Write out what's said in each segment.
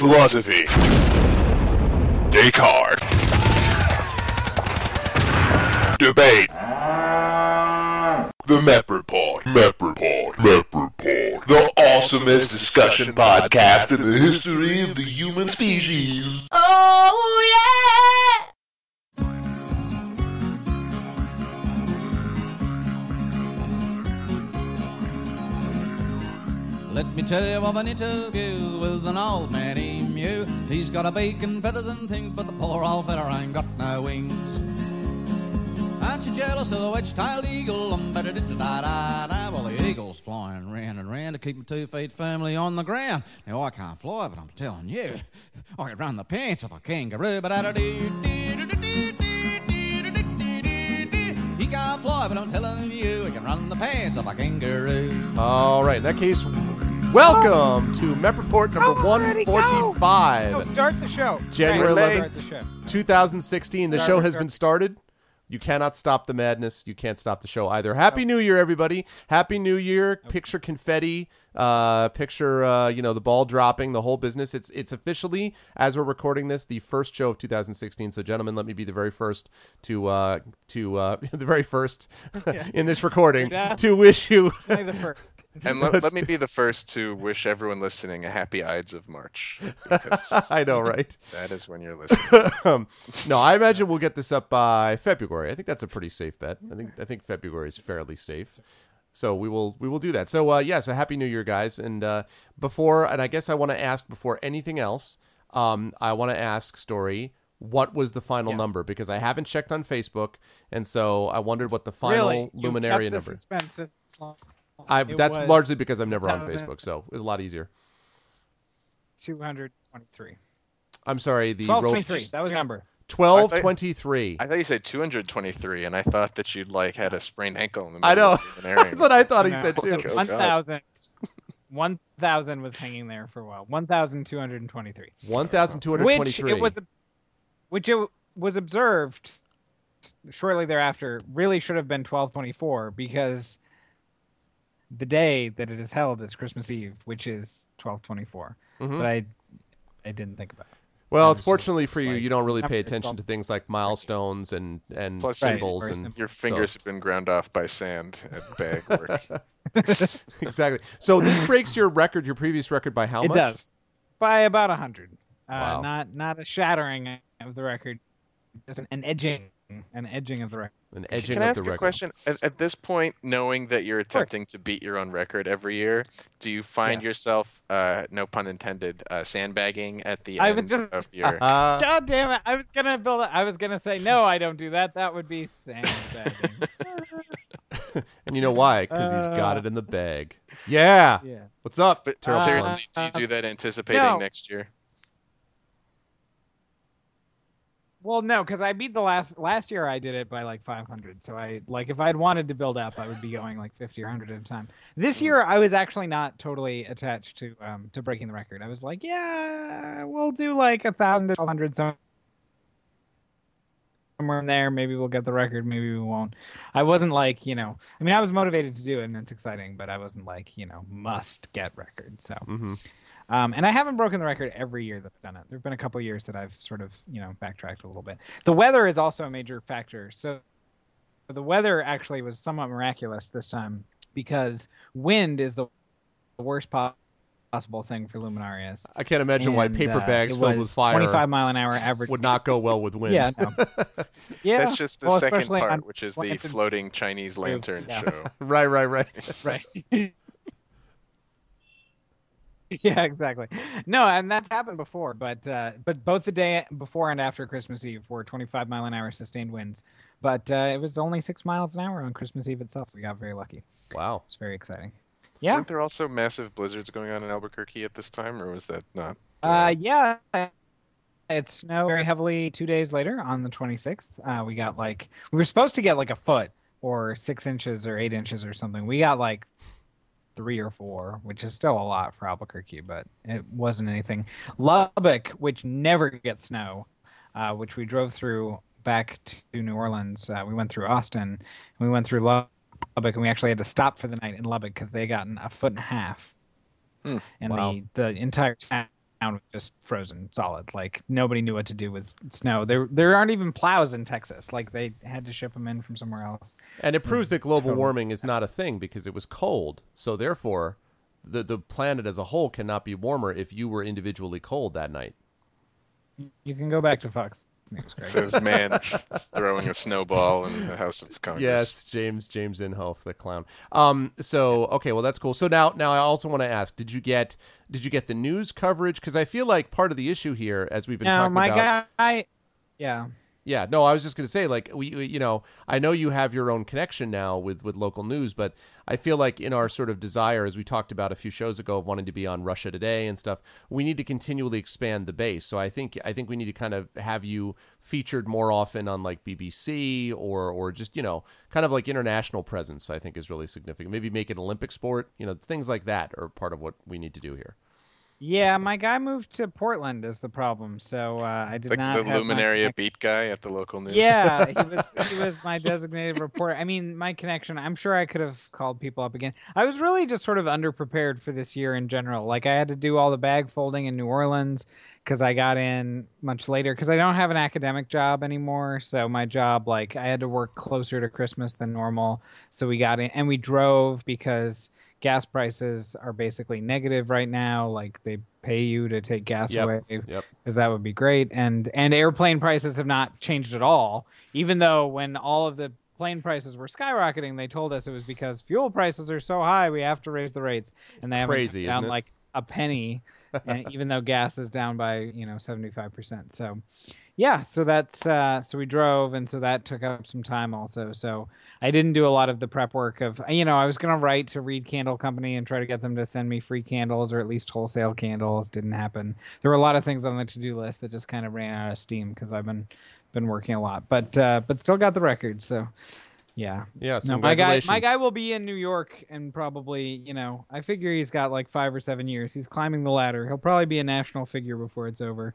Philosophy. Descartes. Debate. The Mep Report. Mep Report. Mep Report. The awesomest discussion podcast in the history of the human species. Oh Let me tell you of an interview with an old man emu. He's got a beak and feathers and things, but the poor old feller ain't got no wings. Aren't you jealous of the wedge-tailed eagle? I'm. Well, the eagle's flying round and round to keep my two feet firmly on the ground. Now I can't fly, but I'm telling you, I could run the pants of a kangaroo. But. He can't fly, but I'm telling you, he can run the pants of a kangaroo. All right, in that case, welcome to Mep Report number Already go. 145. No, start the show. January Right, 11th. start the show. 2016. The show has been started. You cannot stop the madness. You can't stop the show either. Happy New Year, everybody. Happy New Year. Picture confetti. Uh, picture, uh, you know, the ball dropping, the whole business. It's it's officially, as we're recording this, the first show of 2016. So, gentlemen, let me be the very first to, uh, to uh, the very first in this recording You're to wish you the first. And let, let me be the first to wish everyone listening a happy Ides of March. Because I know, right? that is when you're listening. um, no, I imagine we'll get this up by February. I think that's a pretty safe bet. I think I think February is fairly safe. So we will we will do that. So uh, yeah, so happy New Year, guys. And uh, before, and I guess I want to ask before anything else, um, I want to ask Story, what was the final Yes. number? Because I haven't checked on Facebook, and so I wondered what the final really? Luminaria number. I, that's was largely because I'm never on Facebook, so it's a lot easier. 223. I'm sorry. The roll 1223. That was number. Twelve twenty three. I thought you said 223, and I thought that you'd like had a sprained ankle in the middle. I know. of the That's what I thought he No. said too. Oh, 1,000. 1,000 was hanging there for a while. One thousand two hundred twenty three. One thousand two hundred twenty three. Which it was, which it was observed shortly thereafter. Really should have been 1224 because the day that it is held is Christmas Eve, which is 1224. Mhm. But I, I didn't think about. it. Well, it's fortunately for you, like, you don't really pay attention to things like milestones and and Plus, symbols very and simple. Your so- fingers have been ground off by sand at bag work. exactly. So this breaks your record, your previous record by how it much? does by about a hundred. Uh, Wow. Not not a shattering of the record, just an, an edging, an edging of the record. An edging Can I ask the a record. question? At, at this point, knowing that you're attempting to beat your own record every year, do you find Yes. yourself, uh, no pun intended, uh, sandbagging at the I end was just- of your? Uh, God damn it! I was gonna build. it. I was gonna say no. I don't do that. That would be sandbagging. and you know why? Because he's got Uh, it in the bag. Yeah. yeah. What's up? But Terrible seriously, Puns? do you do that anticipating no. next year? Well, no, because I beat the last last year. I did it by like 500. So I like if I'd wanted to build up, I would be going like 50 or 100 at a time. This year, I was actually not totally attached to um to breaking the record. I was like, yeah, we'll do like a thousand to 1200 so somewhere in there. Maybe we'll get the record. Maybe we won't. I wasn't like you know. I mean, I was motivated to do it, and it's exciting, but I wasn't like you know must get record. So. Mhm. Um, and I haven't broken the record every year that I've done it. There have been a couple years that I've sort of, you know, backtracked a little bit. The weather is also a major factor. So the weather actually was somewhat miraculous this time because wind is the worst po- possible thing for luminarias. I can't imagine why paper uh, bags it filled with fire 25 mile an hour average. would not go well with wind. Yeah, no. yeah. That's just the well, second part, on which is the floating Chinese lantern Yeah. show. right, right, right. right. yeah, exactly. No, and that's happened before, but uh, but both the day before and after Christmas Eve were 25 mile an hour sustained winds, but uh, it was only six miles an hour on Christmas Eve itself, so we got very lucky. Wow. It's very exciting. Yeah, Weren't there also massive blizzards going on in Albuquerque at this time, or was that not? uh, yeah. It snowed very heavily two days later on the 26th. Uh, we got like we were supposed to get like a foot or six inches or eight inches or something. We got like three or four, which is still a lot for Albuquerque, but it wasn't anything. Lubbock, which never gets snow, uh, which we drove through back to New Orleans. Uh, we went through Austin, and we went through Lubbock, and we actually had to stop for the night in Lubbock because they gotten a foot and a half, Hmm. and Wow. the the entire town was just frozen solid. Like nobody knew what to do with snow. There there aren't even plows in Texas. Like they had to ship them in from somewhere else. And it proves that global totally- warming is not a thing because it was cold. So therefore, the the planet as a whole cannot be warmer if you were individually cold that night. You can go back to Fox News. Greg. Says man throwing a snowball in the House of Congress. Yes, James James Inhofe, the clown. Um. So okay, well that's cool. So now now I also want to ask: Did you get did you get the news coverage? Because I feel like part of the issue here, as we've been no, talking my about. guy. Yeah. Yeah, no, I was just going to say, like, we, we- you know, I know you have your own connection now with with local news, but I feel like in our sort of desire, as we talked about a few shows ago, of wanting to be on Russia Today and stuff, we need to continually expand the base. So I think I think we need to kind of have you featured more often on like BBC or or just you know, kind of like international presence. I think is really significant. Maybe make it Olympic sport. You know, things like that are part of what we need to do here. Yeah, my guy moved to Portland is the problem. So uh, I did Like not the have my Luminaria beat guy at the local news. Yeah, he was he was my designated reporter. I mean, my connection. I'm sure I could have called people up again. I was really just sort of underprepared for this year in general. Like I had to do all the bag folding in New Orleans because I got in much later because I don't have an academic job anymore. So my job, like, I had to work closer to Christmas than normal. So we got in and we drove because gas prices are basically negative right now. Like they pay you to take gas Yep. away Yep. because that would be great. And and airplane prices have not changed at all. Even though when all of the plane prices were skyrocketing, they told us it was because fuel prices are so high, we have to raise the rates, and they haven't down like a penny, and even though gas is down by you know seventy five percent. So yeah, so that's uh, so we drove, and so that took up some time also. So I didn't do a lot of the prep work of you know I was gonna write to Reed Candle Company and try to get them to send me free candles or at least wholesale candles. Didn't happen. There were a lot of things on the to do list that just kind of ran out of steam because I've been been working a lot, but uh, but still got the record. So yeah, Yeah. So no, my guy, my guy will be in New York and probably, you know, I figure he's got like five or seven years. He's climbing the ladder. He'll probably be a national figure before it's over.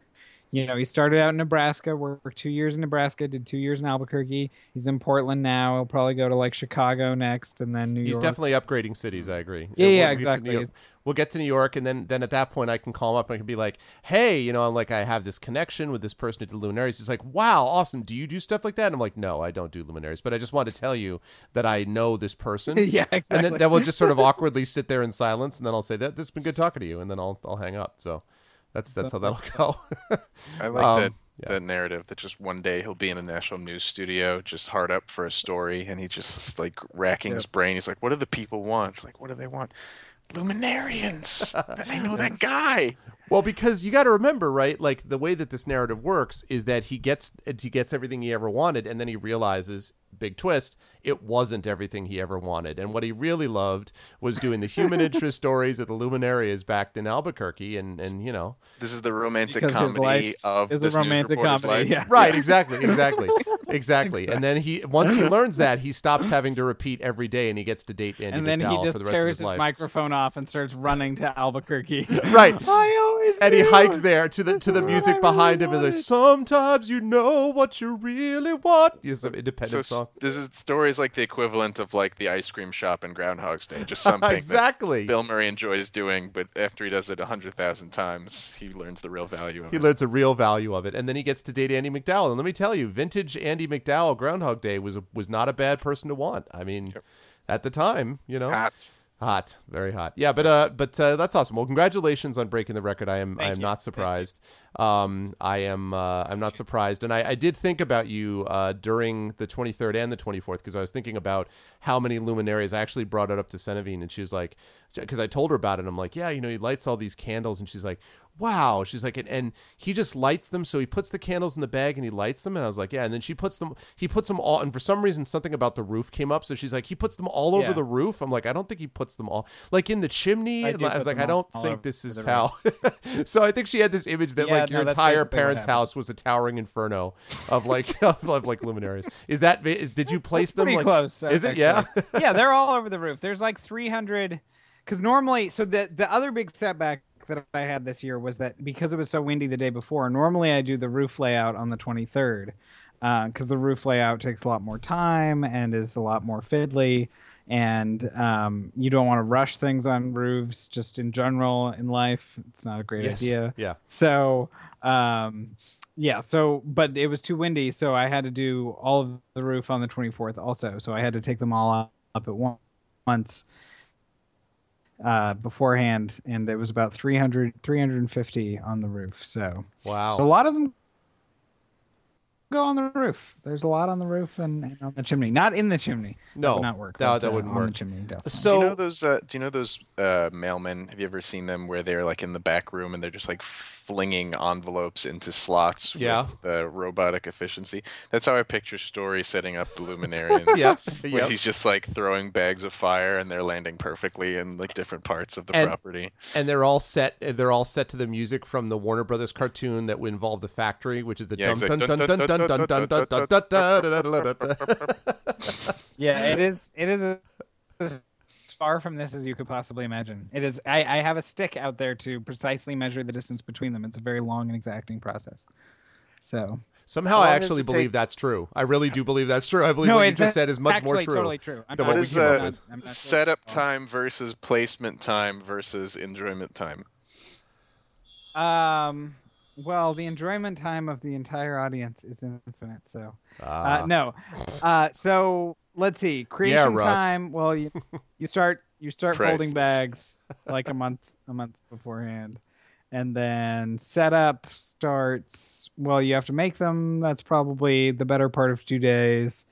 You know, he started out in Nebraska, worked two years in Nebraska, did two years in Albuquerque. He's in Portland now. He'll probably go to like Chicago next, and then New York. He's York. definitely upgrading cities. I agree. Yeah, yeah, we'll to exactly. We'll get to New York, and then then at that point, I can call him up and I can be like, "Hey, you know, I'm like, I have this connection with this person who did luminaries." He's like, "Wow, awesome! Do you do stuff like that?" And I'm like, "No, I don't do luminaries, but I just want to tell you that I know this person." Yeah, And exactly. then, then we'll just sort of awkwardly sit there in silence, and then I'll say that this has been good talking to you, and then I'll I'll hang up. So that's that's how that'll go. I like Um, that yeah. that narrative that just one day he'll be in a national news studio, just hard up for a story, and he just like racking his brain. He's like, "What do the people want? It's like, what do they want? Luminarians. I know that guy. Well, because you got to remember, right? Like the way that this narrative works is that he gets he gets everything he ever wanted, and then he realizes, big twist, it wasn't everything he ever wanted. And what he really loved was doing the human interest stories of the luminarias back in Albuquerque, and and you know, This is the romantic comedy life of is this news romantic reporter's comedy, life. yeah. right? Exactly, exactly, exactly. And then he once he learns that, he stops having to repeat every day, and he gets to date Andie and then he MacDowell just for the rest of tears his his microphone off and starts running to Albuquerque. Right. I always and he hikes there to the to the music behind really him. And there's sometimes you know what you really want. Is some independent s- song. This is story is like the equivalent of like the ice cream shop in Groundhog's Day, just something exactly. that Bill Murray enjoys doing, but after he does it a hundred thousand times, he learns the real value of He it. He learns the real value of it, and then he gets to date Andie MacDowell. And let me tell you, vintage Andie MacDowell Groundhog Day was was not a bad person to want. I mean, at the time, you know, Hot. Hot, very hot. Yeah, but uh, but uh, that's awesome. Well, congratulations on breaking the record. I am I am you. not surprised. Um, I am uh, I'm not surprised, and I, I did think about you uh, during the 23rd and the 24th because I was thinking about how many luminaries. I actually brought it up to Senevine, and she was like, because I told her about it. I'm like, yeah, you know, he lights all these candles, and she's like, wow. She's like, and, and he just lights them. So he puts the candles in the bag and he lights them, and I was like, yeah. And then she puts them, he puts them all, and for some reason something about the roof came up. So she's like, he puts them all over the roof. I'm like, I don't think he puts them all like in the chimney. I I, was like, I don't think this is how. so I think she had this image that Yeah, like your no, entire parents' house was a towering inferno of like of, of, like luminaries. Is that did you place them pretty like close. Is it? Yeah. yeah, they're all over the roof. There's like 300. Because normally, so the the other big setback that I had this year was that because it was so windy the day before. Normally, I do the roof layout on the 23rd, because the roof layout takes a lot more time and is a lot more fiddly. and um, you don't want to rush things on roofs. Just in general in life, it's not a great Yes. idea. Yeah. So, um, yeah. So, but it was too windy, so I had to do all of the roof on the 24th also. So I had to take them all up at once uh, beforehand, and it was about 300, 350 on the roof. So, Wow. so a lot of them go on the roof. There's a lot on the roof and, and on the chimney. Not in the chimney. That No, would not work. that- but, that uh, wouldn't on work. The chimney, definitely. so do you know those? Uh, do you know those uh, mailmen? Have you ever seen them where they're like in the back room and they're just like flinging envelopes into slots Yeah. with uh, robotic efficiency? That's how I picture Story setting up the Luminarians. Yep, When yep. he's just like throwing bags of fire and they're landing perfectly in like different parts of the And- property. and they're all set. They're all set to the music from the Warner Brothers cartoon that would involve the factory, which is the Yeah, dun exactly. dun dun dun dun dun dun dun dun dun dun dun dun dun. Yeah, it is. It is as far from this as you could possibly imagine. It is. I, I have a stick out there to precisely measure the distance between them. It's a very long and exacting process. So Somehow How I actually believe take- that's true. I really do believe that's true. I believe no, what you just said is much more true. Totally true. I'm than uh, I'm not setup sure. time versus placement time versus enjoyment time? Um. Well, the enjoyment time of the entire audience is infinite. So, Ah. uh, no. Uh, so let's see. Creation Russ. time. Well, you you start you start folding bags like a month a month beforehand, and then setup starts. Well, you have to make them. That's probably the better part of two days.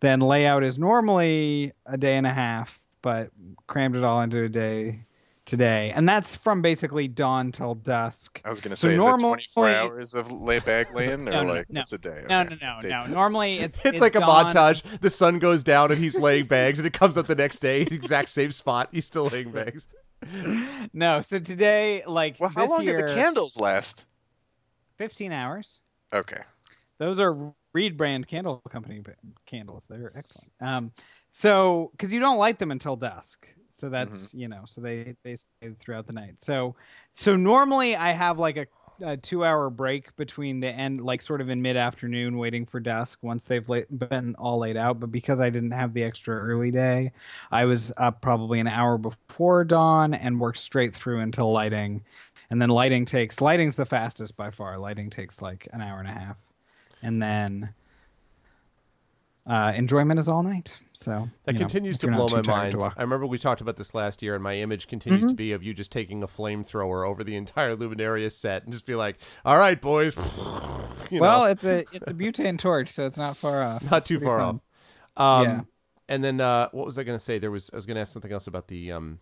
Then layout is normally a day and a half, but crammed it all into a day today, and that's from basically dawn till dusk. I was gonna So say, is it normally- 24 hours of lay bag laying, or No, no, like no. it's a day? No, Okay. no, no, no. Daytime. Normally, it's It's, like a montage. The sun goes down and he's laying bags, and it comes up the next day, exact same spot. He's still laying bags. No, so today, like Well, how long year, did the candles last? fifteen hours. Okay. Those are Reed brand candle company candles. They're excellent. Um, so because you don't light them until dusk, so mm-hmm. that's you know, so they they stay throughout the night. So so normally I have like a, a two hour break between the end, like sort of in mid afternoon, waiting for dusk once they've la- been all laid out. But because I didn't have the extra early day, I was up probably an hour before dawn and worked straight through until lighting. And then lighting takes lighting's the fastest by far. Lighting takes like an hour and a half and then uh, enjoyment is all night. So That you know, continues to blow my mind. I remember we talked about this last year, and my image continues Mm-hmm. to be of you just taking a flamethrower over the entire Luminaria set and just be like, "All right, boys." You well, know, it's a it's a butane torch, so it's not far off. not too far fun. off. Um, Yeah. And then uh, what was I going to say? There was I was going to ask something else about the um,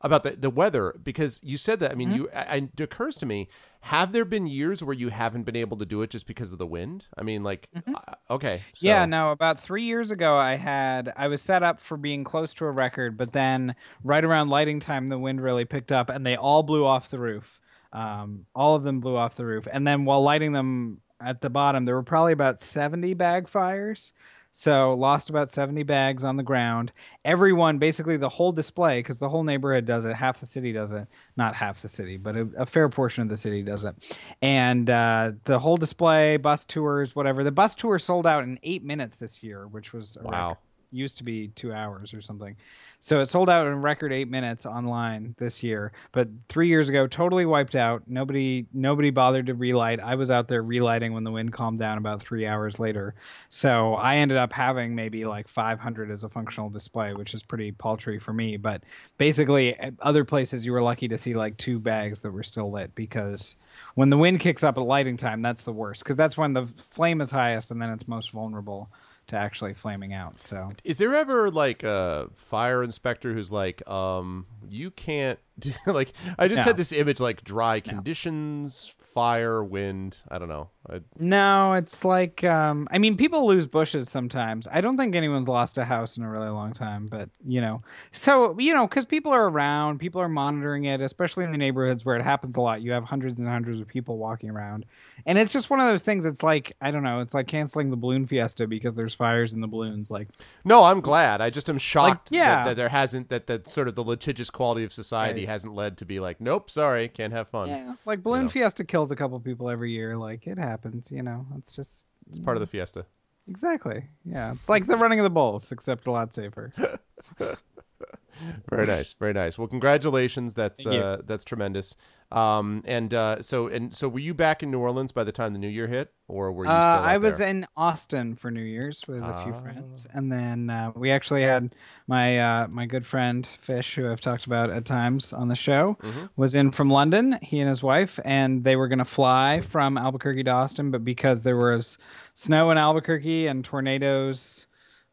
about the, the weather because you said that. I mean, Mm-hmm. you I, it occurs to me: have there been years where you haven't been able to do it just because of the wind? I mean, like, uh, okay, so, Mm-hmm. Yeah, no, about three years ago, I had I was set up for being close to a record, but then right around lighting time, the wind really picked up, and they all blew off the roof. Um, all of them blew off the roof, and then while lighting them at the bottom, there were probably about seventy bag fires. So lost about 70 bags on the ground. Everyone, basically the whole display, because the whole neighborhood does it. Half the city does it. Not half the city, but a, a fair portion of the city does it. And uh, the whole display, bus tours, whatever. The bus tour sold out in eight minutes this year, which was Wow. record. Used to be two hours or something. So it sold out in record eight minutes online this year. But three years ago, totally wiped out. Nobody nobody bothered to relight. I was out there relighting when the wind calmed down about three hours later. So I ended up having maybe like 500 as a functional display, which is pretty paltry for me. But basically, at other places you were lucky to see like two bags that were still lit because when the wind kicks up at lighting time, that's the worst because that's when the flame is highest and then it's most vulnerable to actually flaming out. So Is there ever like a fire inspector who's like, um, you can't like? I just No. had this image like dry conditions, fire, wind. I don't know. I, No, it's like um I mean people lose bushes sometimes. I don't think anyone's lost a house in a really long time, but you know. So, you know, cuz people are around, people are monitoring it, especially in the neighborhoods where it happens a lot. You have hundreds and hundreds of people walking around. And it's just one of those things it's like I don't know, it's like canceling the balloon fiesta because there's fires in the balloons like no, I'm glad. I just am shocked yeah. that, that there hasn't that that sort of the litigious quality of society Right. Hasn't led to be like, nope, sorry, can't have fun. yeah, like balloon know. fiesta kills a couple people every year, like it happens, you know. It's just It's part of the mm. fiesta. Exactly. Yeah, it's like the running of the bulls, except a lot safer. Very nice, very nice. Well, congratulations. That's uh, that's tremendous. Um, and uh, so and so, were you back in New Orleans by the time the New Year hit, or were you? Uh, I was there? in Austin for New Year's with a few Ah. friends, and then uh, we actually had my uh, my good friend Fish, who I've talked about at times on the show, Mm-hmm. was in from London. He and his wife, and they were going to fly from Albuquerque to Austin, but because there was snow in Albuquerque and tornadoes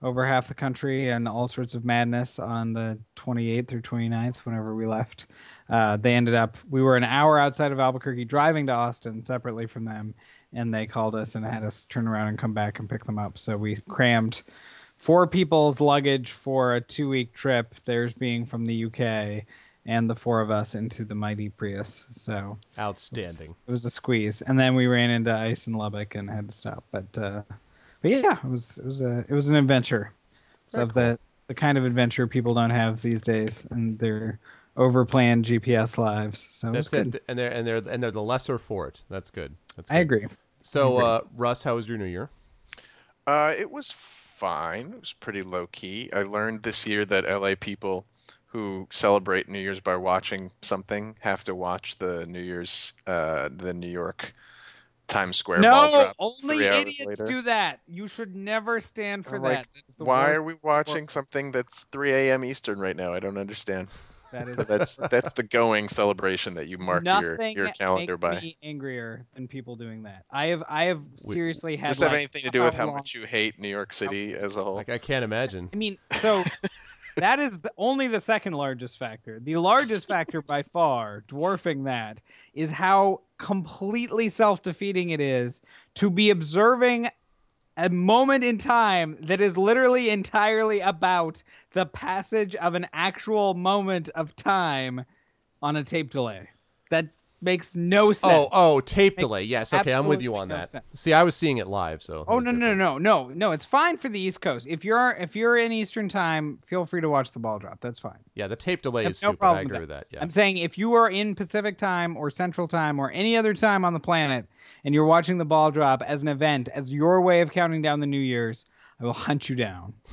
over half the country and all sorts of madness on the 28th or 29th whenever we left uh, they ended up we were an hour outside of albuquerque driving to austin separately from them and they called us and had us turn around and come back and pick them up so we crammed four people's luggage for a two week trip theirs being from the uk and the four of us into the mighty prius so outstanding. it was a squeeze, and then we ran into ice in Lubbock and had to stop. But uh, but yeah, it was it was a it was an adventure. So Very of the the kind of adventure people don't have these days, and their overplanned GPS lives. So That's it's good. it, and they're and they're and they're the lesser for it. That's good. That's good. I agree. So, uh, Russ, how was your New Year? Uh, it was fine. It was pretty low key. I learned this year that LA people who celebrate New Year's by watching something have to watch the New Year's, uh, the New York Times Square No, only idiots later. do that. You should never stand for I'm that. like, That's the Why worst are we watching something that's 3 a.m. Eastern right now? I don't understand. That is that's that's the going celebration that you mark your, nothing your calendar makes by. me angrier than people doing that. I have I have seriously had Does this have anything to do with how long- much you hate New York City as a whole? Like, I can't imagine. I mean, so that is the, only the second largest factor. The largest factor by far, dwarfing that, is how completely self defeating it is to be observing a moment in time that is literally entirely about the passage of an actual moment of time on a tape delay. That makes no oh, sense. Oh, oh, tape delay. Yes, okay, I'm with you on no that. sense. See, I was seeing it live, so. Oh no no no no no! It's fine for the East Coast. If you're if you're in Eastern time, feel free to watch the ball drop. That's fine. Yeah, the tape delay is no stupid. problem I agree with that. Yeah. I'm saying if you are in Pacific time or Central time or any other time on the planet and you're watching the ball drop as an event, as your way of counting down the New Year's, I will hunt you down.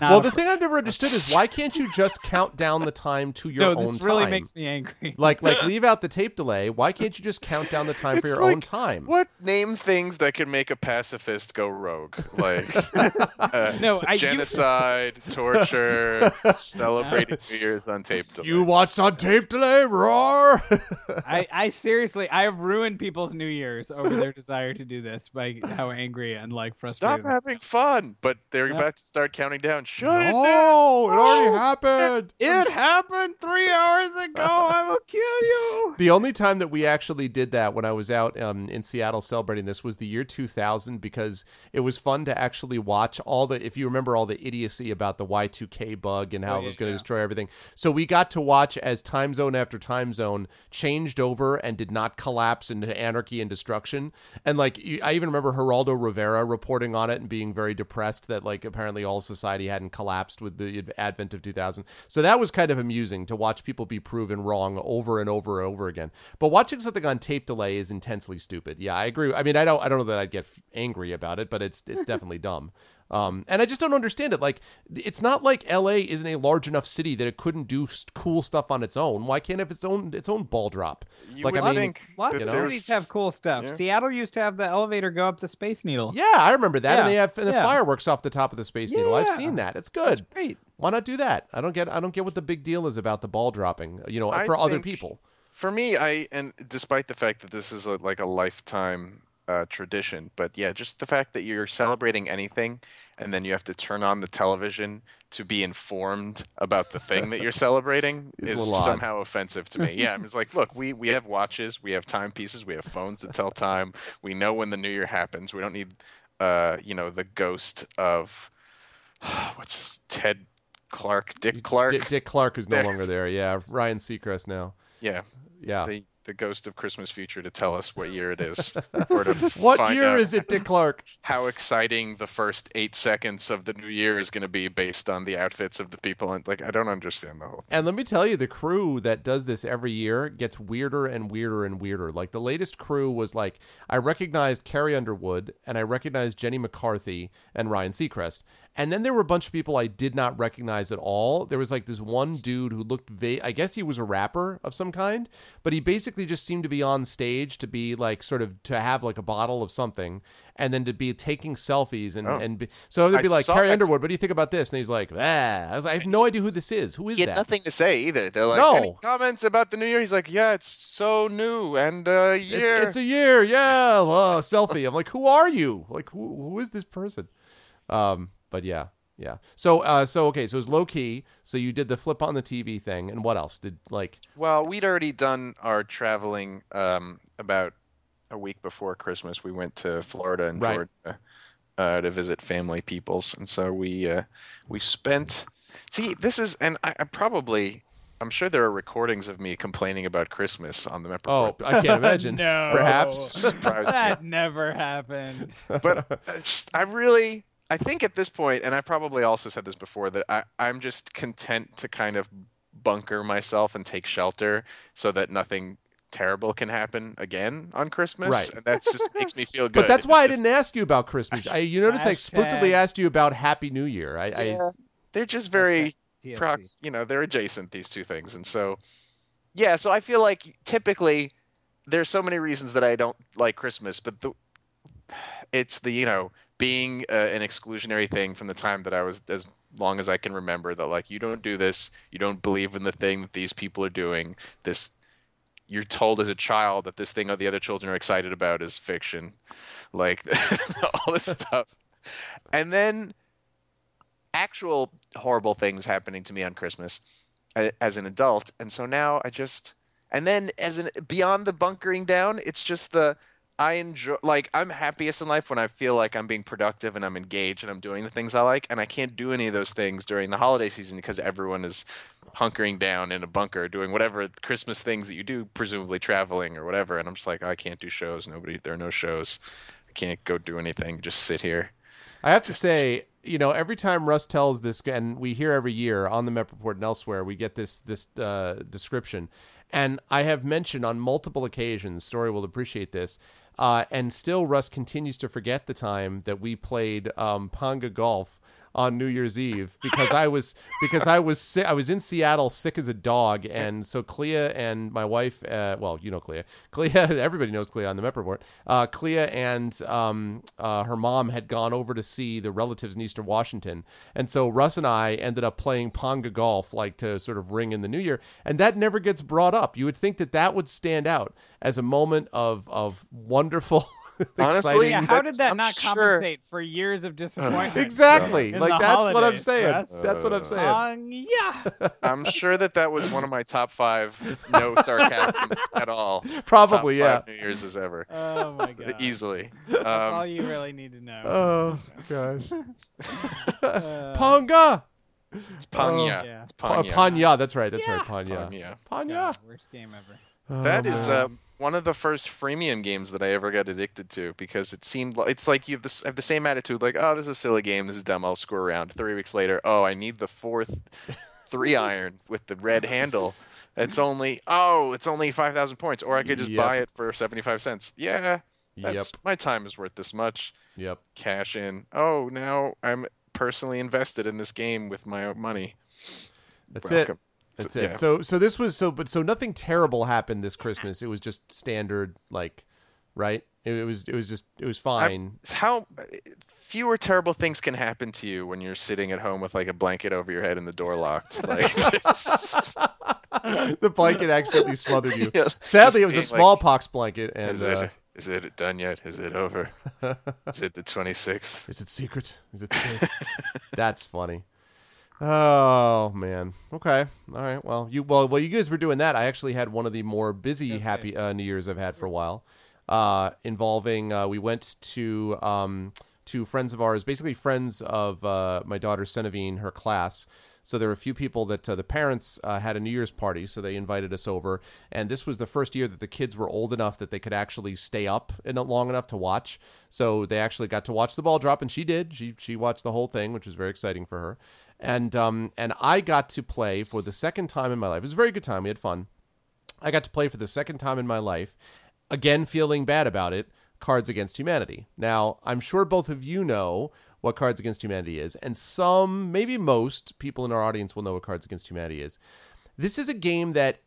Well, the fr- thing I've never understood is why can't you just count down the time to your no, own this really time? makes me angry. Like, like leave out the tape delay. Why can't you just count down the time for It's your own time? What name things that could make a pacifist go rogue? Like uh, No, I- you- genocide, torture, celebrating New Year's on tape. delay. You watched on tape delay, roar! I, I seriously, I have ruined people's New Year's over their desire to do this by how angry and like frustrated. Stop having fun, but they're Yeah. about to start counting down. Shut it down. no, it already No. happened. It happened three hours ago. I will kill you. The only time that we actually did that when I was out um, in Seattle celebrating this was the year 2000 because it was fun to actually watch all the, if you remember all the idiocy about the Y2K bug and how Oh, it was going to yeah. destroy everything. So we got to watch as time zone after time zone changed over and did not collapse into anarchy and destruction. And like, I even remember Geraldo Rivera reporting on it and being very depressed that like apparently all society hadn't collapsed with the advent of 2000. So that was kind of amusing to watch people be proven wrong over and over and over again. But watching something on tape delay is intensely stupid. Yeah, I agree. I mean, I don't I don't know that I'd get angry about it, but it's it's definitely dumb. Um, and I just don't understand it. Like, it's not like LA isn't a large enough city that it couldn't do s- cool stuff on its own. Why can't it have its own its own ball drop? You like, I mean, think Lots of cities have cool stuff. Yeah. Seattle used to have the elevator go up the Space Needle. yeah, I remember that. Yeah. And they have and the yeah. fireworks off the top of the Space Needle. I've seen that. It's good. Great. Why not do that? I don't get I don't get what the big deal is about the ball dropping. You know, I for other people. For me, I and despite the fact that this is a, like a lifetime uh, tradition, but yeah, just the fact that you're celebrating anything and then you have to turn on the television to be informed about the thing that you're celebrating is somehow offensive to me. Yeah, I'm just like, look, we we have watches, we have timepieces, we have phones that tell time. We know when the new year happens. We don't need, uh, you know, the ghost of what's his, Ted Clark, Dick Clark. Dick, Dick Clark is no There. longer there. Yeah, Ryan Seacrest now. Yeah, Yeah. they the ghost of Christmas future to tell us what year it is, What year is it, Dick Clark? How exciting the first eight seconds of the new year is going to be based on the outfits of the people. And like, I don't understand the whole thing. And let me tell you, the crew that does this every year gets weirder and weirder and weirder. Like the latest crew was like I recognized Carrie Underwood and I recognized Jenny McCarthy and Ryan Seacrest. And then there were a bunch of people I did not recognize at all. There was like this one dude who looked va- I guess he was a rapper of some kind, but he basically just seemed to be on stage to be like sort of to have like a bottle of something and then to be taking selfies and Oh. and be, so they'd I be like saw Carrie that- Underwood, what do you think about this? And he's like, ah. I was like, I have no idea who this is. Who is He had that? nothing to say either. They're like, No. any comments about the new year? He's like, yeah, it's so new and uh, year. It's, it's a year, yeah. Uh, selfie. I'm like, who are you? Like, who who is this person? Um, but yeah, yeah. So, uh, so okay, so it was low key. So you did the flip on the TV thing, and what else did like? Well, we'd already done our traveling um, about a week before Christmas. We went to Florida and Right. Georgia uh, to visit family peoples, and so we uh, we spent. See, this is, and I, I probably, I'm sure there are recordings of me complaining about Christmas on the Mep Oh, I can't imagine. No. Perhaps. Surprised that never happened. but it's just, I really, I think at this point, and I probably also said this before, that I, I'm just content to kind of bunker myself and take shelter so that nothing terrible can happen again on Christmas. Right. And that just makes me feel good. But that's It's why I just- didn't ask you about Christmas. I, you notice I explicitly asked you about Happy New Year. I, I they're just very prox, you know, they're adjacent these two things, and so yeah. So I feel like typically there's so many reasons that I don't like Christmas, but the it's the you know being uh, an exclusionary thing from the time that I was as long as I can remember that like you don't do this, you don't believe in the thing that these people are doing. This you're told as a child that this thing that the other children are excited about is fiction, like all this stuff, and then actual horrible things happening to me on Christmas as an adult, and so now I just and then as an beyond the bunkering down, it's just the I enjoy like I'm happiest in life when I feel like I'm being productive and I'm engaged and I'm doing the things I like, and I can't do any of those things during the holiday season because everyone is hunkering down in a bunker doing whatever Christmas things that you do, presumably traveling or whatever, and I'm just like I can't do shows. Nobody, there are no shows. I can't go do anything. Just sit here. I have to say, you know, every time Russ tells this, and we hear every year on the Met Report and elsewhere, we get this this uh, description, and I have mentioned on multiple occasions. Story will appreciate this. Uh, and still, Russ continues to forget the time that we played um, Golf on New Year's Eve because I was because I was sick, I was in Seattle sick as a dog, and so Clea and my wife, uh, well, you know Clea, Clea, everybody knows Clea on the Met Report. Uh, Clea and um, uh, her mom had gone over to see the relatives in Eastern Washington, and so Russ and I ended up playing Ponga golf, like to sort of ring in the New Year, and that never gets brought up. You would think that that would stand out as a moment of of wonderful. Honestly, exciting- Yeah, how did that I'm not sure- compensate for years of disappointment? Exactly. in Like the that's what I'm saying. Russ? That's what I'm saying. Um, yeah. I'm sure that that was one of my top five. No sarcasm at all. Probably, top five yeah. New Year's as ever, Oh my god. easily. That's all Um, you really need to know. Oh gosh. Uh, Ponga. it's Pangya. Yeah. It's Pangya. Pangya. That's right. That's right. Yeah. Pangya. Pangya. Pangya. God, worst game ever. That Oh, is uh, one of the first freemium games that I ever got addicted to because it seemed like it's like you have, this, have the same attitude, like, oh, this is a silly game, this is dumb, I'll screw around. Three weeks later, oh, I need the fourth three iron with the red handle. It's only oh, it's only five thousand points, or I could just Yep. buy it for seventy five cents. Yeah, that's Yep. my time is worth this much. Yep. Cash in. Oh, now I'm personally invested in this game with my own money. That's Welcome. it. That's So- it. yeah. So so this was so but so nothing terrible happened this Christmas. It was just standard like right? It, it was it was just it was fine. It's how fewer terrible things can happen to you when you're sitting at home with like a blanket over your head and the door locked. Like, the blanket accidentally smothered you. Yeah. Sadly, it was a like, smallpox blanket and is uh, it is it done yet? Is it over? is it the 26th? Is it secret? Is it safe? That's funny. Oh man. Okay. All right. Well, you well, well, you guys were doing that. I actually had one of the more busy happy uh, New Years I've had for a while, uh, involving. Uh, we went to um, to friends of ours, basically friends of uh, my daughter Senevine, her class. So there were a few people that uh, the parents uh, had a New Year's party, so they invited us over. And this was the first year that the kids were old enough that they could actually stay up in long enough to watch. So they actually got to watch the ball drop, and she did. She she watched the whole thing, which was very exciting for her. And um and I got to play for the second time in my life. It was a very good time. We had fun. I got to play for the second time in my life. Again, feeling bad about it. Cards Against Humanity. Now, I'm sure both of you know what Cards Against Humanity is, and some, maybe most people in our audience will know what Cards Against Humanity is. This is a game that,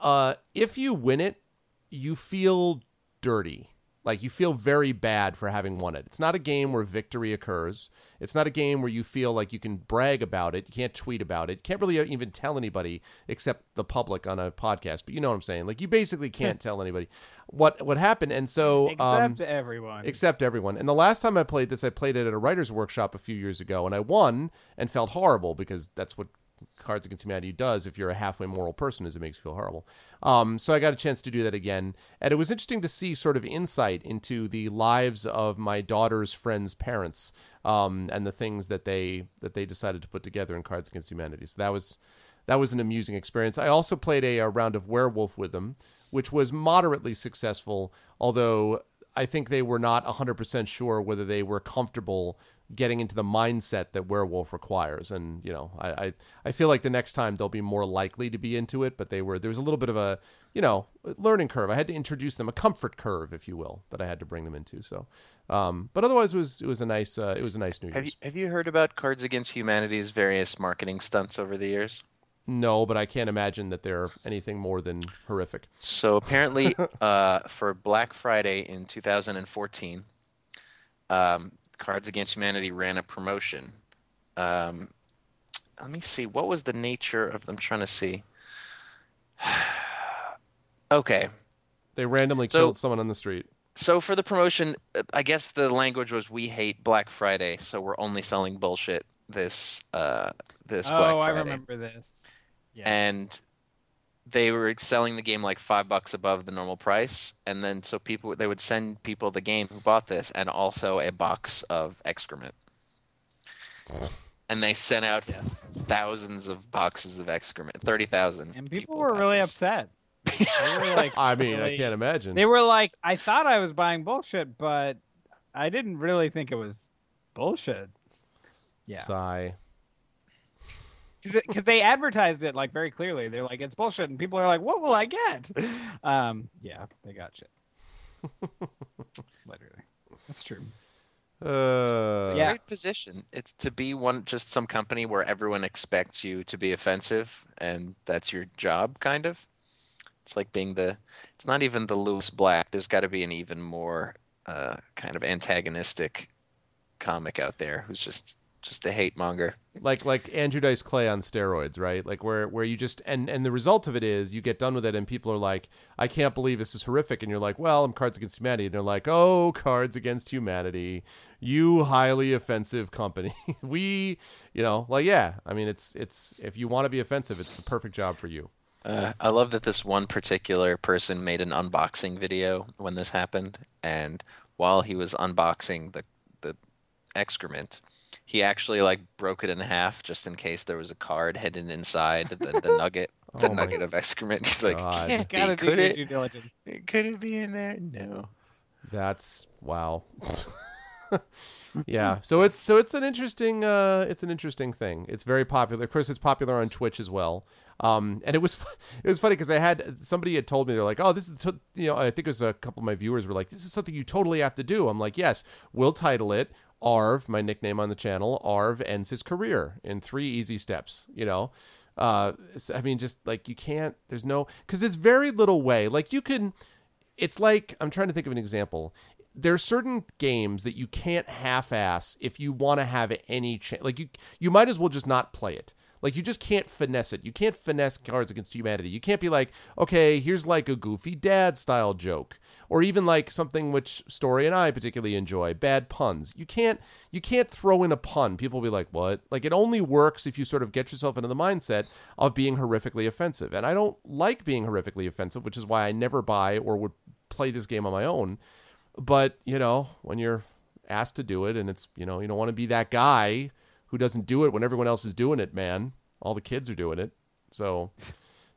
uh, if you win it, you feel dirty. Like you feel very bad for having won it. It's not a game where victory occurs. It's not a game where you feel like you can brag about it. You can't tweet about it. You can't really even tell anybody except the public on a podcast. But you know what I'm saying? Like you basically can't tell anybody what what happened. And so um, Except everyone. except everyone. And the last time I played this, I played it at a writer's workshop a few years ago, and I won and felt horrible because that's what Cards Against Humanity does. If you're a halfway moral person, is it makes you feel horrible. Um, so I got a chance to do that again, and it was interesting to see sort of insight into the lives of my daughter's friends' parents um, and the things that they that they decided to put together in Cards Against Humanity. So that was that was an amusing experience. I also played a, a round of Werewolf with them, which was moderately successful, although I think they were not 100% sure whether they were comfortable getting into the mindset that werewolf requires. And you know I, I i feel like the next time they'll be more likely to be into it but they were there was a little bit of a you know learning curve. I had to introduce them a comfort curve if you will that i had to bring them into. So um but otherwise it was it was a nice uh, it was a nice new Have year's. you, have you heard about Cards Against Humanity's various marketing stunts over the years? no but i can't imagine that they're anything more than horrific. So apparently, uh, for Black Friday in 2014, um, Cards Against Humanity ran a promotion. Um, let me see. What was the nature of them? trying to see. okay. they randomly So- killed someone on the street So for the promotion, uh, I guess the language was "We hate Black Friday, so we're only selling bullshit this uh, this Black oh, I remember this. Yeah. and they were selling the game like five bucks above the normal price and then so people they would send people the game who bought this and also a box of excrement and they sent out thousands of boxes of excrement 30,000 and people got were really this. upset. They were like, i mean i can't imagine They were like, I thought I was buying bullshit, but I didn't really think it was bullshit. yeah. sigh because they advertised it like very clearly. They're like, it's bullshit, and people are like, what will I get? Um, yeah, they got shit. Literally, that's true. uh It's a Yeah. great position. It's to be one just some company where everyone expects you to be offensive and that's your job kind of. It's like being the it's not even the Lewis Black. There's got to be an even more uh, kind of antagonistic comic out there who's just just a hate monger. like like Andrew Dice Clay on steroids, right? Like where where you just and and the result of it is you get done with it and people are like, I can't believe this is horrific, and you're like, well, I'm Cards Against Humanity, and they're like, oh, Cards Against Humanity, you highly offensive company. we, you know, like yeah, I mean, it's it's if you want to be offensive, it's the perfect job for you. Uh, I love that this one particular person made an unboxing video when this happened, and while he was unboxing the the excrement, he actually like broke it in half just in case there was a card hidden inside the, the nugget, the Oh nugget of excrement. He's like, can't be. Could your it? Could it be in there? No. That's wow. yeah. So it's so it's an interesting uh it's an interesting thing. It's very popular. Of course it's popular on Twitch as well. Um and it was it was funny because I had somebody had told me they're like, "Oh, this is you know, I think it was a couple of my viewers were like, "This is something you totally have to do." I'm like, "Yes, we'll title it Arv, my nickname on the channel. Arv ends his career in 3 easy steps, you know." Uh I mean just like you can't there's no cuz it's very little way. Like you can it's like I'm trying to think of an example. There's certain games that you can't half-ass if you want to have any chance. Like you, you might as well just not play it. Like you just can't finesse it. You can't finesse Cards Against Humanity. You can't be like, okay, here's like a goofy dad style joke, or even like something which Story and I particularly enjoy, bad puns. You can't, you can't throw in a pun. People will be like, what? Like it only works if you sort of get yourself into the mindset of being horrifically offensive. And I don't like being horrifically offensive, which is why I never buy or would play this game on my own. But, you know, when you're asked to do it and it's, you know, you don't want to be that guy who doesn't do it when everyone else is doing it, man. All the kids are doing it. So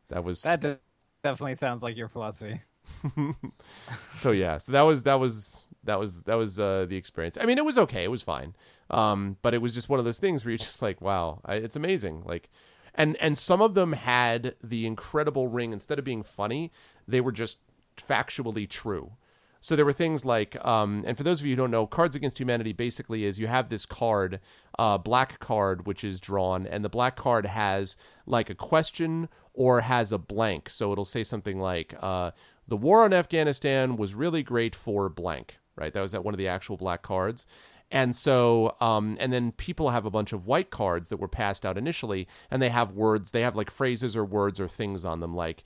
that was That de- definitely sounds like your philosophy. so yeah. So that was that was that was that was uh, the experience. I mean, it was okay. It was fine. Um, but it was just one of those things where you're just like, wow, I, it's amazing. Like, and and some of them had the incredible ring. Instead of being funny, they were just factually true. So there were things like, um, and for those of you who don't know, Cards Against Humanity basically is you have this card, uh, black card, which is drawn, and the black card has like a question or has a blank. So it'll say something like, uh, "The war on Afghanistan was really great for blank." Right? That was at one of the actual black cards. And so, um, and then people have a bunch of white cards that were passed out initially, and they have words, they have like phrases or words or things on them, like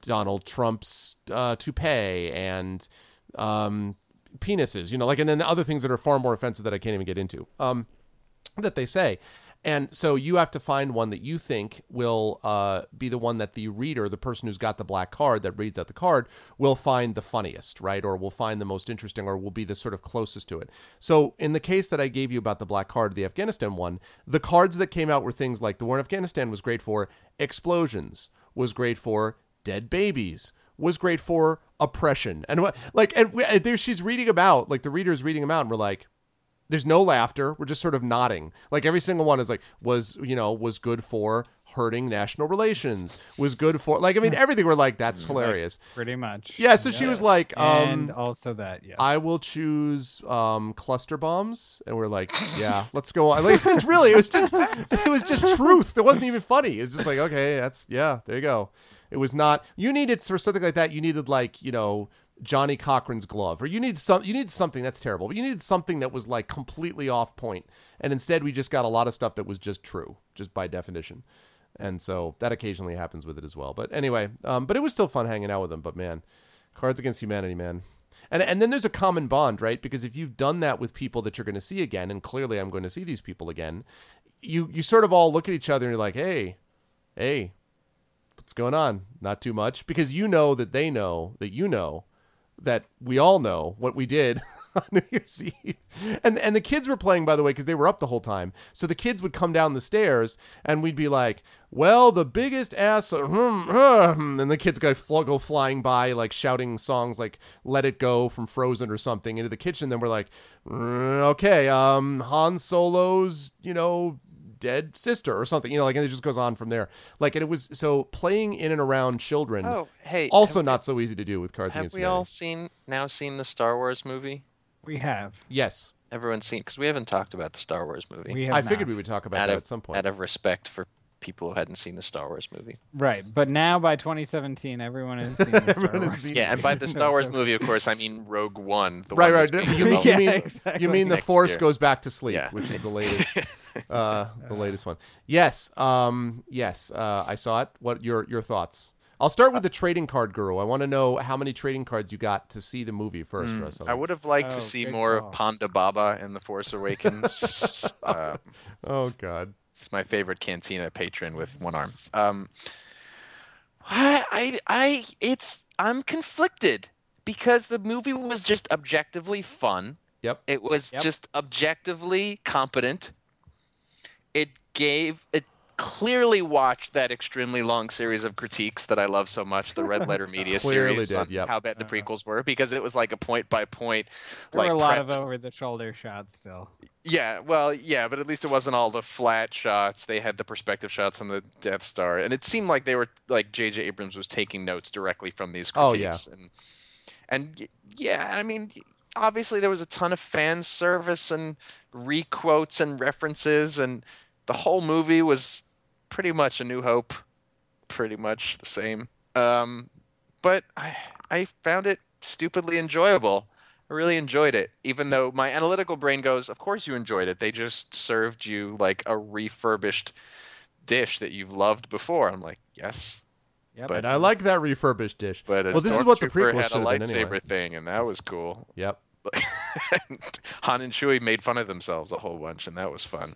Donald Trump's uh, toupee and um, penises, you know, like, and then other things that are far more offensive that I can't even get into. Um, that they say. And so you have to find one that you think will uh, be the one that the reader, the person who's got the black card that reads out the card, will find the funniest, right? Or will find the most interesting, or will be the sort of closest to it. So in the case that I gave you about the black card, the Afghanistan one, the cards that came out were things like the war in Afghanistan was great for explosions, was great for dead babies, was great for oppression, and what like and we, and there she's reading about like the reader's reading them out, and we're like there's no laughter. We're just sort of nodding. Like every single one is like was you know was good for hurting national relations. Was good for like I mean everything. We're like that's hilarious. Pretty much. Yeah. So she was like, and um, also that, Yeah. I will choose um cluster bombs, and we're like, yeah, let's go on. Like it was really, it was just, it was just truth. It wasn't even funny. It's just like, okay, that's yeah, there you go. It was not. You needed for something like that. You needed like you know. Johnnie Cochran's glove, or you need some, you need something that's terrible. But you needed something that was like completely off point. point, and instead we just got a lot of stuff that was just true, just by definition. And so that occasionally happens with it as well. But anyway, um, but it was still fun hanging out with them. But man, Cards Against Humanity, man. And and then there's a common bond, right? Because if you've done that with people that you're going to see again, and clearly I'm going to see these people again, you you sort of all look at each other and you're like, hey, hey, what's going on? Not too much, because you know that they know that you know that we all know what we did on New Year's Eve. And and the kids were playing by the way because they were up the whole time. So the kids would come down the stairs and we'd be like, "Well, the biggest ass," hmm, hmm," and the kids go go flying by like shouting songs like "Let It Go" from Frozen or something into the kitchen. Then we're like, "Mm, "Okay, um, Han Solo's, you know." Dead sister or something you know like and it just goes on from there like and it was so playing in and around children Oh, hey. also have, not so easy to do with cards Have against we humanity all seen now seen the Star Wars movie? we have. yes Everyone's seen because we haven't talked about the Star Wars movie. We have i figured we would talk about out that of at some point out of respect for people who hadn't seen the Star Wars movie. Right, but now by 2017, everyone has seen the Star Everyone has seen- Yeah, and by the Star Wars movie, of course, I mean Rogue One. The right one right you mean, you Yeah, mean, exactly. you mean the Next force year. goes back to sleep Yeah. which is the latest uh the latest one yes um yes uh i saw it what your your thoughts I'll start with the trading card guru. I want to know how many trading cards you got to see the movie first, Russ. I would have liked Oh, to see more call. of Ponda Baba in The Force Awakens. uh, Oh God. It's my favorite Cantina patron with one arm. Um, I, I, I, it's I'm conflicted because the movie was just objectively fun. Yep. It was Yep. just objectively competent. It gave it clearly watched that extremely long series of critiques that I love so much, the Red Letter Media series did, on yep. how bad the uh-huh. prequels were, because it was like a point by point. There like were a lot of over the shoulder shots still. Yeah, well, yeah, but at least it wasn't all the flat shots. They had the perspective shots on the Death Star, and it seemed like they were like J.J. Abrams was taking notes directly from these critiques. Oh, critiques. And and yeah, I mean, obviously there was a ton of fan service and requotes and references, and the whole movie was pretty much A New Hope, pretty much the same. Um, but I I found it stupidly enjoyable. I really enjoyed it, even though my analytical brain goes, "Of course you enjoyed it. They just served you like a refurbished dish that you've loved before." I'm like, "Yes, Yep. But- And I like that refurbished dish. but well, this is what the stormtrooper prequel had should a have lightsaber anyway. thing, and that was cool." Yep. Han and Chewie made fun of themselves a whole bunch, and that was fun.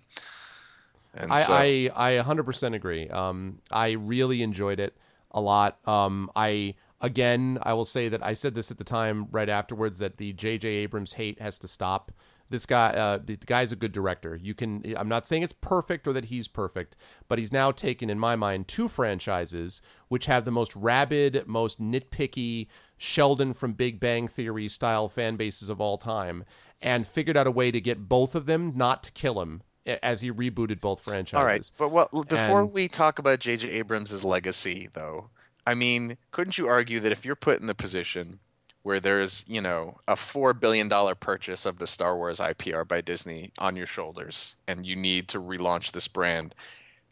And I, so, I I 100% agree. Um, I really enjoyed it a lot. Um, I again, I will say that I said this at the time right afterwards that the J.J. Abrams hate has to stop. This guy, uh, the guy's a good director. You can. I'm not saying it's perfect or that he's perfect, but he's now taken, in my mind, two franchises which have the most rabid, most nitpicky Sheldon from Big Bang Theory style fan bases of all time, and figured out a way to get both of them not to kill him as he rebooted both franchises. All right, but what before And- we talk about J.J. Abrams' legacy, though, I mean, couldn't you argue that if you're put in the position where there's, you know, a four billion dollar purchase of the Star Wars IPR by Disney on your shoulders, and you need to relaunch this brand,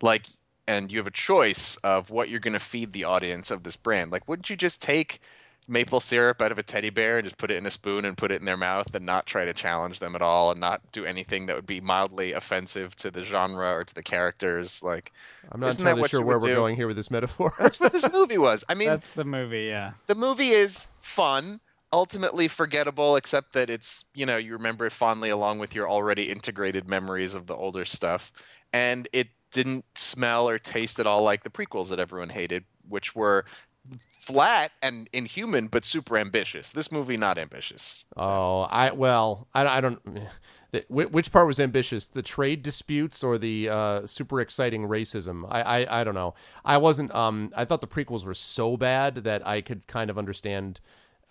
like, and you have a choice of what you're going to feed the audience of this brand, like, wouldn't you just take maple syrup out of a teddy bear and just put it in a spoon and put it in their mouth and not try to challenge them at all and not do anything that would be mildly offensive to the genre or to the characters like I'm not entirely sure where we're do? going here with this metaphor. that's what this movie was i mean That's the movie, yeah. the movie is fun ultimately forgettable except that it's you know you remember it fondly along with your already integrated memories of the older stuff and it didn't smell or taste at all like the prequels that everyone hated which were flat and inhuman but super ambitious this movie not ambitious Oh, I well, I, I don't. Which part was ambitious? The trade disputes or the uh, super exciting racism? I, I I don't know. I wasn't. Um, I thought the prequels were so bad that I could kind of understand.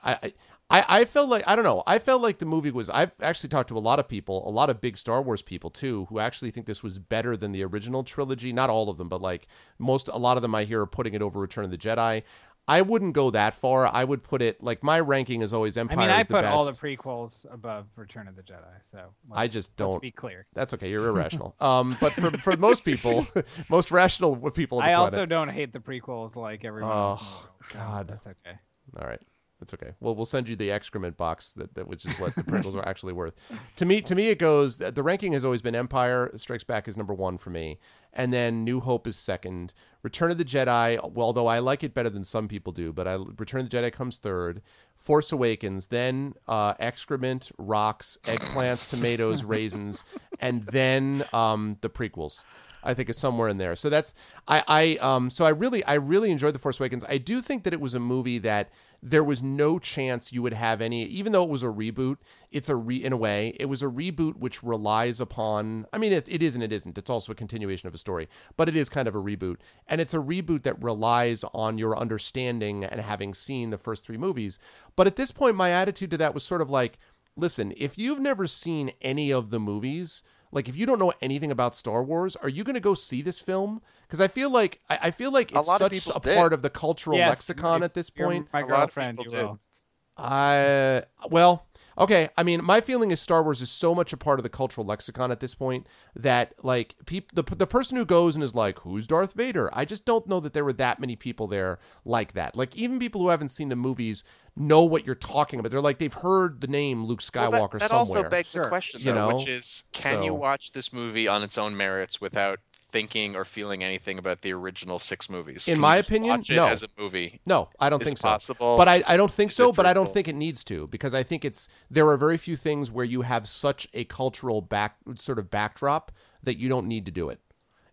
I. I, I felt like I don't know. I felt like the movie was. I've actually talked to a lot of people, a lot of big Star Wars people too, who actually think this was better than the original trilogy. Not all of them, but like most, a lot of them I hear are putting it over Return of the Jedi. I wouldn't go that far. I would put it like my ranking is always Empire. I mean, I is the put best. all the prequels above Return of the Jedi, so I just don't- be clear. That's okay. You're irrational. Um, but for for most people, most rational people I planet. also don't hate the prequels like everyone else. Oh, so God. that's okay. All right, that's okay. Well, we'll send you the excrement box that, that which is what the prequels are actually worth. To me, to me, it goes. The ranking has always been Empire Strikes Back is number one for me, and then New Hope is second. Return of the Jedi, well, although I like it better than some people do, but I Return of the Jedi comes third. Force Awakens, then uh, excrement, rocks, eggplants, tomatoes, raisins, and then um, the prequels. I think it's somewhere in there. So that's I I um so I really I really enjoyed the Force Awakens. I do think that it was a movie that there was no chance you would have any even though it was a reboot it's a re in a way it was a reboot which relies upon i mean it, it is and it isn't. It's also a continuation of a story but it is kind of a reboot. And it's a reboot that relies on your understanding and having seen the first three movies. But at this point my attitude to that was sort of like listen if you've never seen any of the movies like if you don't know anything about Star Wars, are you going to go see this film? Because I feel like I, I feel like A it's lot such a did. part of the cultural Yes, lexicon if at this point. My A lot of girlfriend, people you did. will. I well, okay. I mean, my feeling is Star Wars is so much a part of the cultural lexicon at this point that like peop, the the person who goes and is like, "Who's Darth Vader?" I just don't know that there were that many people there like that. Like even people who haven't seen the movies know what you're talking about. They're like they've heard the name Luke Well, Skywalker that, that somewhere. also begs Sure. the question, You though, know? which is, can you watch this movie on its own merits without thinking or feeling anything about the original six movies? In Can my opinion, no. as a movie. No, I don't Is think so. possible? But I, I don't think so, but I don't think it needs to because I think it's there are very few things where you have such a cultural back sort of backdrop that you don't need to do it.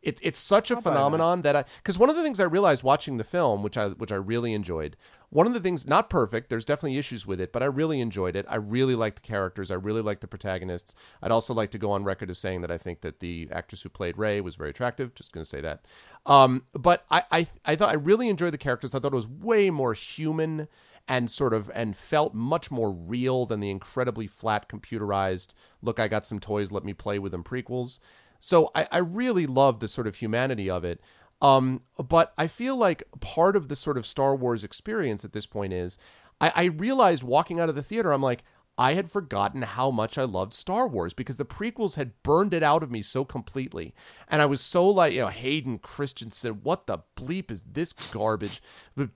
It, it's such a phenomenon that I because one of the things I realized watching the film, which I which I really enjoyed, one of the things not perfect, there's definitely issues with it, but I really enjoyed it. I really liked the characters, I really liked the protagonists. I'd also like to go on record as saying that I think that the actress who played Rey was very attractive. Just gonna say that. Um, but I, I I thought I really enjoyed the characters. I thought it was way more human and sort of and felt much more real than the incredibly flat computerized look i got some toys let me play with them prequels so i, I really love the sort of humanity of it um, but i feel like part of the sort of star wars experience at this point is I, I realized walking out of the theater i'm like I had forgotten how much I loved Star Wars because the prequels had burned it out of me so completely. And I was so like, you know, Hayden Christensen, what the bleep is this garbage?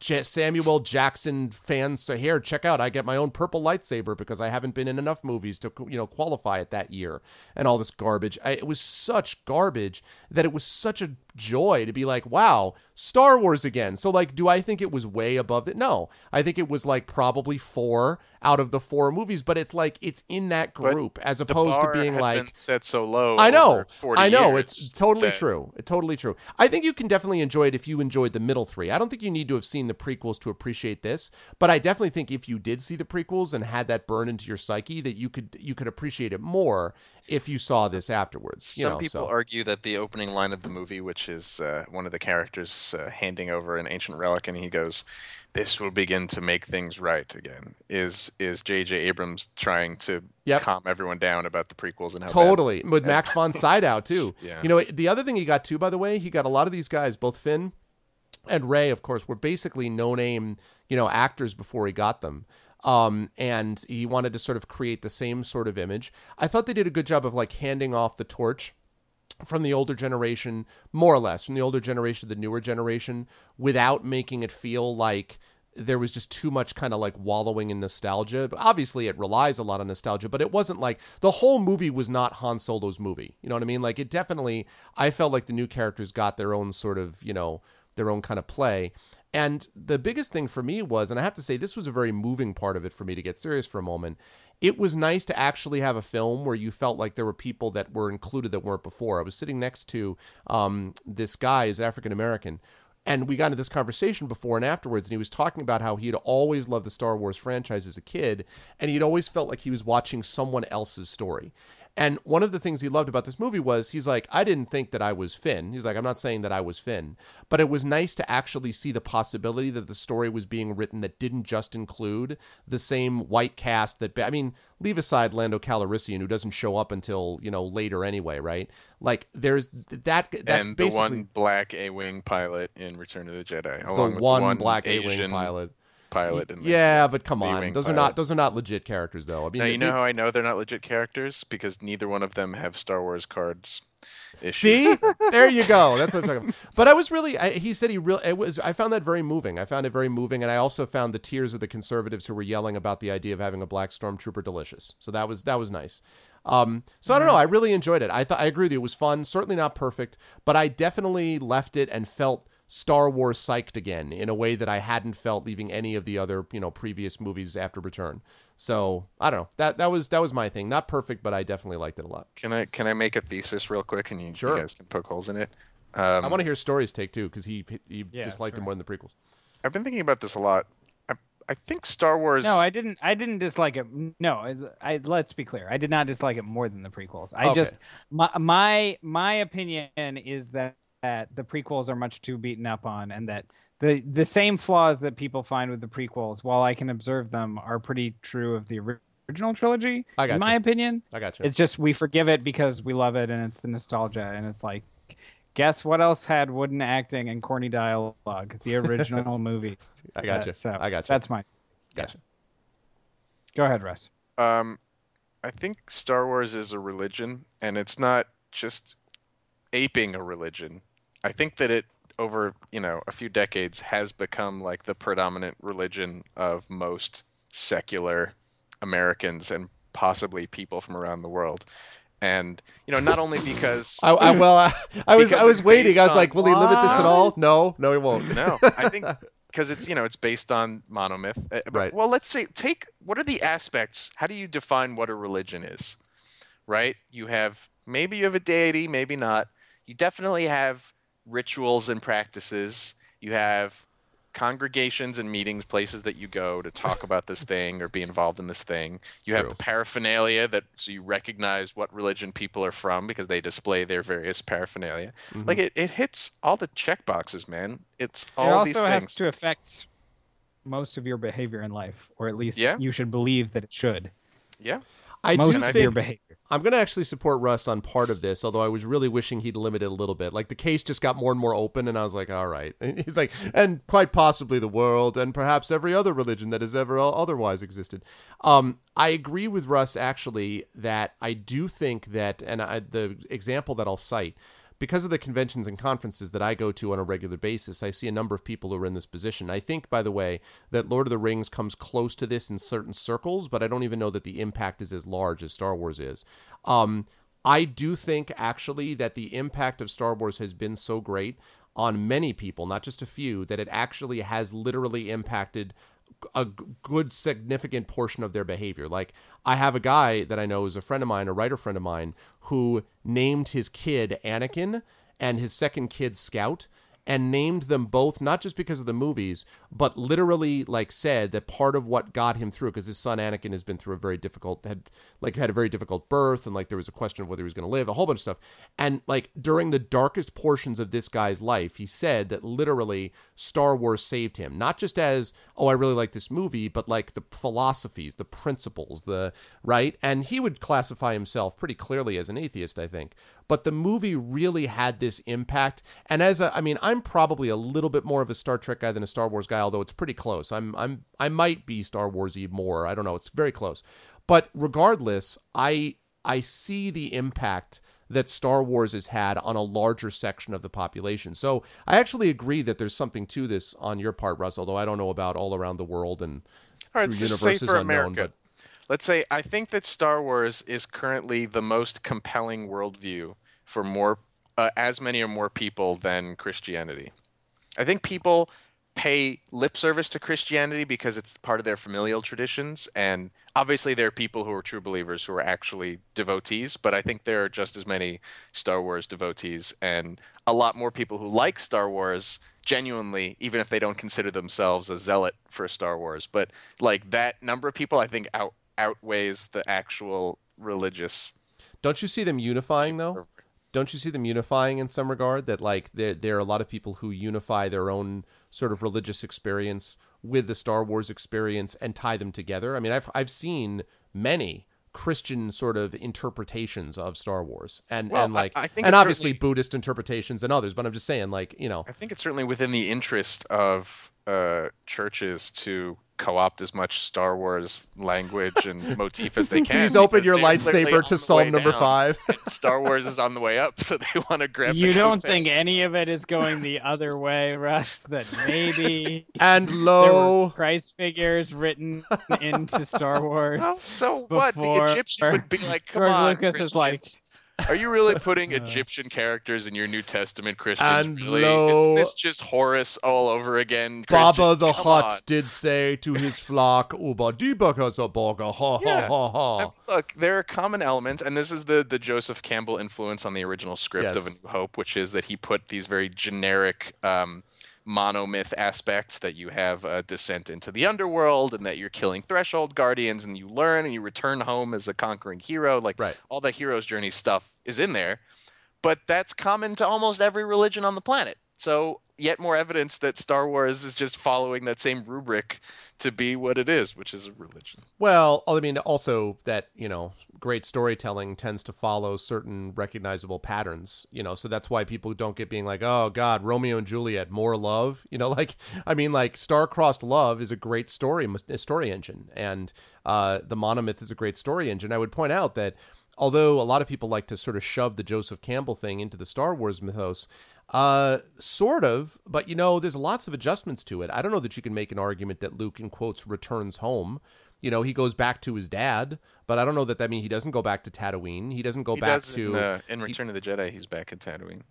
Samuel Jackson fans say, here, check out, I get my own purple lightsaber because I haven't been in enough movies to, you know, qualify it that year and all this garbage. I, it was such garbage that it was such a joy to be like, wow, Star Wars again. So like, do I think it was way above it? No, I think it was like probably four out of the four movies, but it's like it's in that But group as The opposed to being had like been set so low. I know. over 40 I know. years It's totally that- true. Totally true. I think you can definitely enjoy it if you enjoyed the middle three. I don't think you need to have seen the prequels to appreciate this, but I definitely think if you did see the prequels and had that burn into your psyche, that you could you could appreciate it more if you saw this afterwards. You Some know, people so. argue that the opening line of the movie, which is uh, one of the characters uh, handing over an ancient relic, and he goes, "This will begin to make things right again," is is J.J. Abrams trying to Yep. calm everyone down about the prequels and how bad- Totally. With Max von Sydow too. Yeah. You know, the other thing he got too, by the way, he got a lot of these guys, both Finn and Rey, of course, were basically no name, you know, actors before he got them. Um, and he wanted to sort of create the same sort of image. I thought they did a good job of like handing off the torch from the older generation, more or less, from the older generation to the newer generation, without making it feel like there was just too much kind of like wallowing in nostalgia. But obviously, it relies a lot on nostalgia, but it wasn't like the whole movie was not Han Solo's movie. You know what I mean? Like, it definitely, I felt like the new characters got their own sort of, you know, their own kind of play. And the biggest thing for me was, and I have to say, this was a very moving part of it for me to get serious for a moment. It was nice to actually have a film where you felt like there were people that were included that weren't before. I was sitting next to um, this guy, is African American, and we got into this conversation before and afterwards, and he was talking about how he had always loved the Star Wars franchise as a kid, and he'd always felt like he was watching someone else's story. And one of the things he loved about this movie was he's like, I didn't think that I was Finn. He's like, I'm not saying that I was Finn, but it was nice to actually see the possibility that the story was being written that didn't just include the same white cast that, I mean, leave aside Lando Calrissian, who doesn't show up until, you know, later anyway, right? Like, there's that, that's and the basically one black A-wing pilot in Return of the Jedi, the with one, one black A-wing pilot. Pilot. In the, Yeah, but come on, B-wing those are pilot. not those are not legit characters, though. I mean, Now they- you know they- how I know they're not legit characters because neither one of them have Star Wars cards. Issued. See, there you go. That's what I'm talking about. But I was really. I, he said he really. It was. I found that very moving. I found it very moving, and I also found the tears of the conservatives who were yelling about the idea of having a black stormtrooper delicious. So that was that was nice. Um, so I don't know. I really enjoyed it. I thought I agree with you. It was fun. Certainly not perfect, but I definitely left it and felt Star Wars psyched again in a way that I hadn't felt leaving any of the other you know previous movies after Return. So I don't know. That that was that was my thing. Not perfect, but I definitely liked it a lot. Can I can I make a thesis real quick and you, you guys can poke holes in it? Um, I want to hear stories take too because he he Yeah, disliked sure. him more than the prequels. I've been thinking about this a lot. I, I think Star Wars. No, I didn't. I didn't dislike it. No, I, I let's be clear. I did not dislike it more than the prequels. I Okay. just my my my opinion is that, that the prequels are much too beaten up on, and that the the same flaws that people find with the prequels, while I can observe them, are pretty true of the original trilogy. I got in my opinion, I got you. it's just we forgive it because we love it, and it's the nostalgia, and it's like. Guess what else had wooden acting and corny dialogue? The original movies. I gotcha. Uh, so I you. That's my. gotcha. Go ahead, Russ. Um, I think Star Wars is a religion, and it's not just aping a religion. I think that it over you know a few decades has become like the predominant religion of most secular Americans and possibly people from around the world. And you know, not only because I, I well, I, I was I was waiting. I was like, will he limit this at all? No, no, he won't. no, I think because it's you know it's based on monomyth. Uh, but- Right. Well, let's say take what are the aspects? How do you define what a religion is? Right. You have maybe you have a deity, maybe not. You definitely have rituals and practices. You have congregations and meetings, places that you go to talk about this thing or be involved in this thing. You True. have paraphernalia that so you recognize what religion people are from because they display their various paraphernalia. Mm-hmm. Like it, it hits all the check boxes, man. It's all it all also these has to affect most of your behavior in life, or at least Yeah. you should believe that it should. Yeah. I most do of think your behavior. I'm going to actually support Russ on part of this, although I was really wishing he'd limit it a little bit. Like the case just got more and more open, and I was like, all right. And he's like, and quite possibly the world, and perhaps every other religion that has ever otherwise existed. Um, I agree with Russ actually that I do think that, and I, the example that I'll cite. Because of the conventions and conferences that I go to on a regular basis, I see a number of people who are in this position. I think, by the way, that Lord of the Rings comes close to this in certain circles, but I don't even know that the impact is as large as Star Wars is. Um, I do think actually that the impact of Star Wars has been so great on many people, not just a few, that it actually has literally impacted a good significant portion of their behavior. Like I have a guy that I know is a friend of mine, a writer friend of mine, who named his kid Anakin and his second kid Scout and named them both not just because of the movies, but literally like said that part of what got him through because his son Anakin has been through a very difficult had like had a very difficult birth and like there was a question of whether he was going to live, a whole bunch of stuff. And like during the darkest portions of this guy's life, he said that literally Star Wars saved him, not just as oh I really like this movie, but like the philosophies, the principles, the right. And he would classify himself pretty clearly as an atheist, I think but the movie really had this impact. And as a, I mean, I'm probably a little bit more of a Star Trek guy than a Star Wars guy, although it's pretty close. I'm, I'm, I might be Star Warsy more. I don't know. It's very close. But regardless, I, I see the impact that Star Wars has had on a larger section of the population. So I actually agree that there's something to this on your part, Russ. Although I don't know about all around the world and All right, through universes unknown, America. but Let's say I think that Star Wars is currently the most compelling worldview for more, uh, as many or more people than Christianity. I think people pay lip service to Christianity because it's part of their familial traditions, and obviously there are people who are true believers who are actually devotees. But I think there are just as many Star Wars devotees, and a lot more people who like Star Wars genuinely, even if they don't consider themselves a zealot for Star Wars. But like that number of people, I think out outweighs the actual religious. Don't you see them unifying though? Don't you see them unifying in some regard? That like there there are a lot of people who unify their own sort of religious experience with the Star Wars experience and tie them together. I mean, I've I've seen many Christian sort of interpretations of Star Wars, and Well, and like I think and obviously Buddhist interpretations and others. But I'm just saying, like you know, I think it's certainly within the interest of uh, churches to co-opt as much Star Wars language and motif as they can. please open your lightsaber to Psalm number down, five. Star Wars is on the way up, so they want to grab. You the don't think any of it is going the other way, Russ? That maybe and there lo, Christ figures written into Star Wars. Well, so what? The before- Egyptian would be like, "Come George on, Lucas is like- Christians. Are you really putting. Egyptian characters in your New Testament, Christians? And really? lo- Isn't this just Horus all over again? Baba the Come Hutt on. did say to his flock, "Uba dibaka zaboga ha ha Yeah. ha ha." I'm- Look, there are common elements, and this is the the Joseph Campbell influence on the original script of A Yes. New Hope, which is that he put these very generic um, monomyth aspects that you have a descent into the underworld, and that you're killing threshold guardians, and you learn and you return home as a conquering hero. Like Right. all the hero's journey stuff is in there, but that's common to almost every religion on the planet. So yet more evidence that Star Wars is just following that same rubric to be what it is, which is a religion. Well, I mean, also that you know, great storytelling tends to follow certain recognizable patterns. You know, so that's why people don't get being like, "Oh God, Romeo and Juliet, more love." You know, like I mean, like star-crossed love is a great story story engine, and uh, the monomyth is a great story engine. I would point out that although a lot of people like to sort of shove the Joseph Campbell thing into the Star Wars mythos, uh, sort of, but you know, there's lots of adjustments to it. I don't know that you can make an argument that Luke, in quotes, returns home. You know, he goes back to his dad, but I don't know that that means he doesn't go back to Tatooine. He doesn't go He back does to in, uh, in Return of the Jedi. He's back at Tatooine.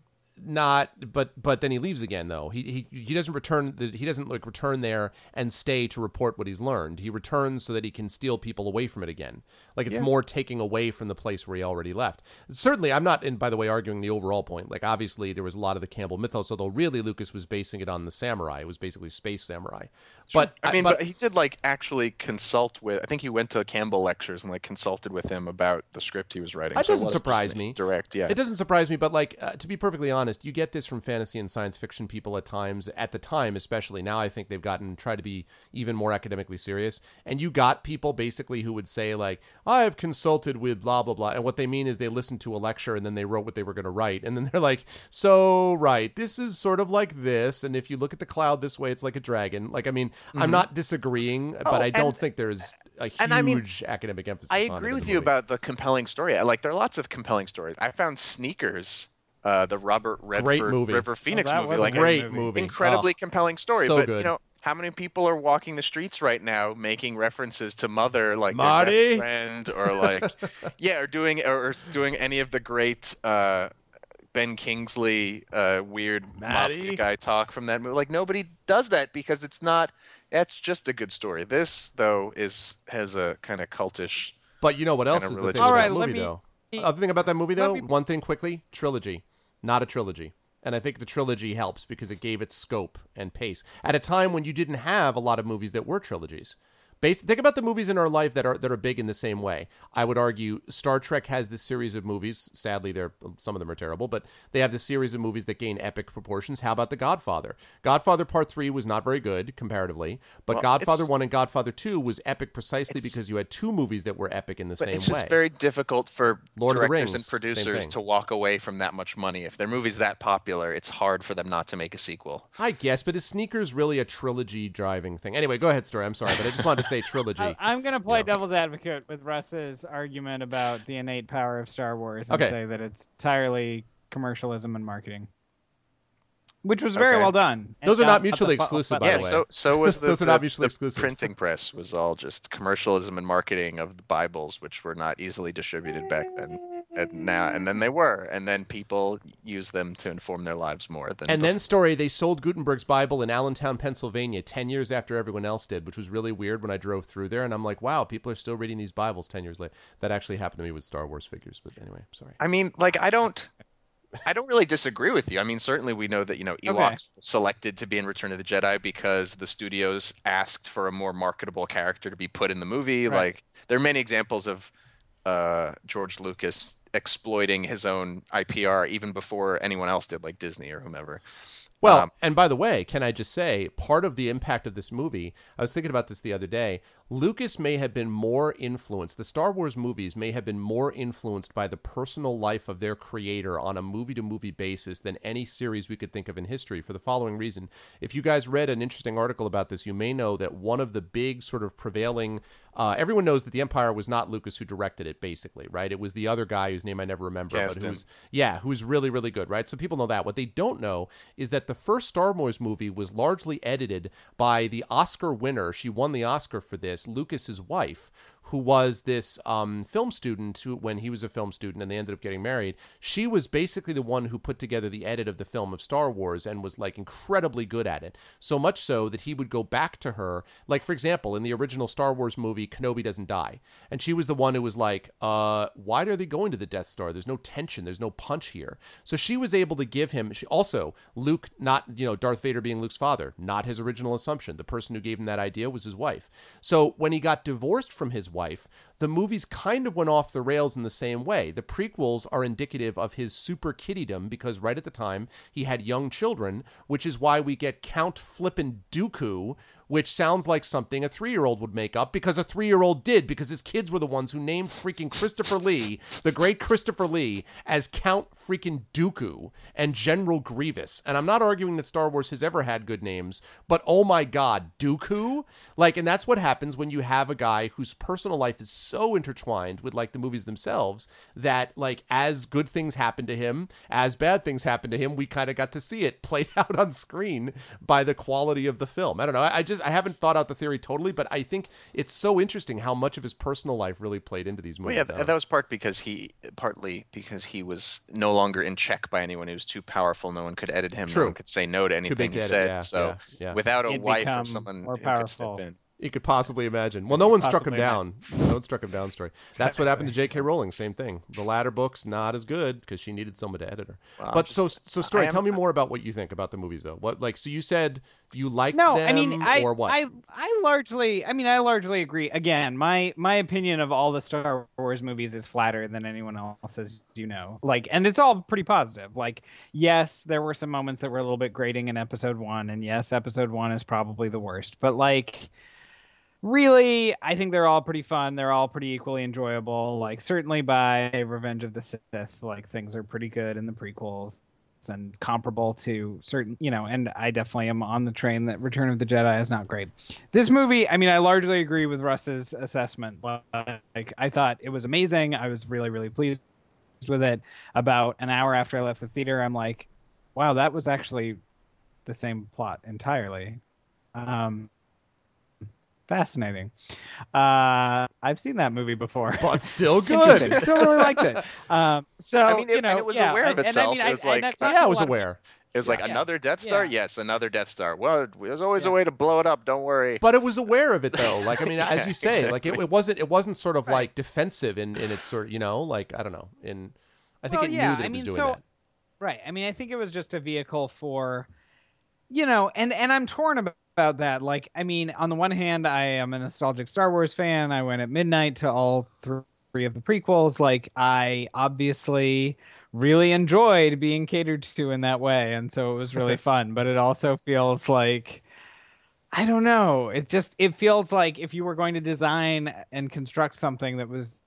Not but but then he leaves again though. He he, he doesn't return the, he doesn't like return there and stay to report what he's learned. He returns so that he can steal people away from it again. Like it's Yeah. more taking away from the place where he already left. Certainly i'm not in by the way arguing the overall point. Like obviously there was a lot of the campbell mythos although really lucas was basing it on the samurai. It was basically space samurai but I mean, but, but, he did like actually consult with. I think he went to Campbell lectures and like consulted with him about the script he was writing. That So doesn't surprise me. Direct, yeah. It doesn't surprise me, but like uh, to be perfectly honest, you get this from fantasy and science fiction people at times. At the time, especially now, I think they've gotten try to be even more academically serious. And you got people basically who would say like, "I have consulted with blah blah blah," and what they mean is they listened to a lecture and then they wrote what they were going to write, and then they're like, "So right, this is sort of like this, and if you look at the cloud this way, it's like a dragon." Like, I mean, I'm not disagreeing, but Mm-hmm. Oh, I don't and- think there's a huge and I mean, academic emphasis. I on it agree with you movie. about the compelling story. Like there are lots of compelling stories. I found Sneakers, uh, the Robert Redford movie. River Phoenix that movie, like great movie. movie. incredibly Oh. compelling story. so but good. you know, how many people are walking the streets right now making references to Mother, like their Marty? best friend, or like, yeah, or doing or doing any of the great uh, Ben Kingsley uh, weird Matty? mafia guy talk from that movie? Like nobody does that because it's not. That's just a good story. This though is has a kind of cultish. But you know what else is the religious. thing with All that movie, me- though? Other thing about that movie, though, me- one thing quickly: trilogy, not a trilogy. And I think the trilogy helps because it gave it scope and pace at a time when you didn't have a lot of movies that were trilogies. Think about the movies in our life that are that are big in the same way. I would argue Star Trek has this series of movies. Sadly, they're some of them are terrible, but they have this series of movies that gain epic proportions. How about The Godfather? Godfather Part Three was not very good comparatively, but Well, Godfather One and Godfather Two was epic precisely because you had two movies that were epic in the same it's just way. very difficult for Lord directors Rings, and producers to walk away from that much money. If their movie's that popular, it's hard for them not to make a sequel. I guess, but is sneakers really a trilogy driving thing? Anyway, go ahead, story. I'm sorry, but I just wanted to say trilogy. I, I'm gonna play Yeah. devil's advocate with Russ's argument about the innate power of Star Wars and Okay. say that it's entirely commercialism and marketing, which was very Okay. well done. Those are not uh, mutually fu- exclusive, but- by yeah, the way. so so was the, Those are not mutually the exclusive. printing press was all just commercialism and marketing of the Bibles, which were not easily distributed back then. And now and then they were, and then people use them to inform their lives more than. and before. then story, they sold Gutenberg's Bible in Allentown, Pennsylvania, ten years after everyone else did, which was really weird when I drove through there, and I'm like, wow, people are still reading these Bibles ten years later. That actually happened to me with Star Wars figures, but anyway, sorry. I mean, like I don't, I don't really disagree with you. I mean, certainly we know that you know Ewoks were selected to be in Return of the Jedi because the studios asked for a more marketable character to be put in the movie. Right. Like there are many examples of uh, George Lucas exploiting his own IPR even before anyone else did, like Disney or whomever. Well, Um, and by the way, can I just say, part of the impact of this movie, I was thinking about this the other day. Lucas may have been more influenced, the Star Wars movies may have been more influenced by the personal life of their creator on a movie to movie basis than any series we could think of in history for the following reason. If you guys read an interesting article about this, you may know that one of the big sort of prevailing, uh, everyone knows that The Empire was not Lucas who directed it, basically, right? It was the other guy whose name I never remember, but who's yeah, who's really, really good, right? So people know that. What they don't know is that the first Star Wars movie was largely edited by the Oscar winner. She won the Oscar for this, Lucas's wife, who was this um, film student who, when he was a film student and they ended up getting married, she was basically the one who put together the edit of the film of Star Wars and was like incredibly good at it. So much so that he would go back to her. Like, for example, in the original Star Wars movie, Kenobi doesn't die. And she was the one who was like, uh, why are they going to the Death Star? There's no tension, there's no punch here. So she was able to give him, she, also, Luke, not, you know, Darth Vader being Luke's father, not his original assumption. The person who gave him that idea was his wife. So when he got divorced from his wife, wife the movies kind of went off the rails in the same way. The prequels are indicative of his super kiddydom because right at the time he had young children, which is why we get Count Flippin' Dooku, which sounds like something a three year old would make up because a three year old did, because his kids were the ones who named freaking Christopher Lee, the great Christopher Lee, as Count freaking Dooku and General Grievous. And I'm not arguing that Star Wars has ever had good names, but oh my god, Dooku? Like, and that's what happens when you have a guy whose personal life is so intertwined with like the movies themselves that, like, as good things happen to him, as bad things happen to him, we kind of got to see it played out on screen by the quality of the film. I don't know. I, I just, I haven't thought out the theory totally, but I think it's so interesting how much of his personal life really played into these Well, movies. yeah, th- that was part because he, partly because he was no longer in check by anyone. He was too powerful. No one could edit him. True. No one could say no to anything big he edit, said. yeah, so yeah, yeah. without a He'd wife or someone more who could step in. You could possibly imagine. Well, no one struck him down. So no one struck him down. Story. That's what happened to J.K. Rowling. Same thing. The latter books not as good because she needed someone to edit her. Well, but just- so so story. am- tell me more about what you think about the movies, though. What like so you said you liked no them i mean i or what? i i largely i mean i largely agree again my my opinion of all the star wars movies is flatter than anyone else's you know like and it's all pretty positive like yes there were some moments that were a little bit grating in episode one and yes episode one is probably the worst but like really i think they're all pretty fun. They're all pretty equally enjoyable. Like certainly by revenge of the sith like things are pretty good in the prequels and comparable to certain you know and i definitely am on the train that return of the jedi is not great. This movie i mean i largely agree with russ's assessment. Like i thought it was amazing. I was really really pleased with it. About an hour after i left the theater i'm like wow that was actually the same plot entirely. Um, fascinating. Uh, I've seen that movie before. But it's still Interesting. good. Still really liked it. Um, so I mean, it- you and know, it was yeah, aware of and- and I itself. mean, It was and like- I've talked yeah, to I a was lot of- aware. It's like Yeah. another Death Star. Yeah. Yes, another Death Star. Well, there's always Yeah. a way to blow it up. Don't worry. But it was aware of it though. Like I mean, as you say, like it, it wasn't it wasn't sort of like defensive in, in its sort you know, like I don't know. In I think Well, it yeah, knew that I it was mean, doing so- that. Right. I mean, I think it was just a vehicle for, you know, and and I'm torn about, about that. Like, I mean, on the one hand, I am a nostalgic Star Wars fan. I went at midnight to all three of the prequels. Like, I obviously really enjoyed being catered to in that way, and so it was really fun. But it also feels like. I don't know. It just it feels like if you were going to design and construct something that was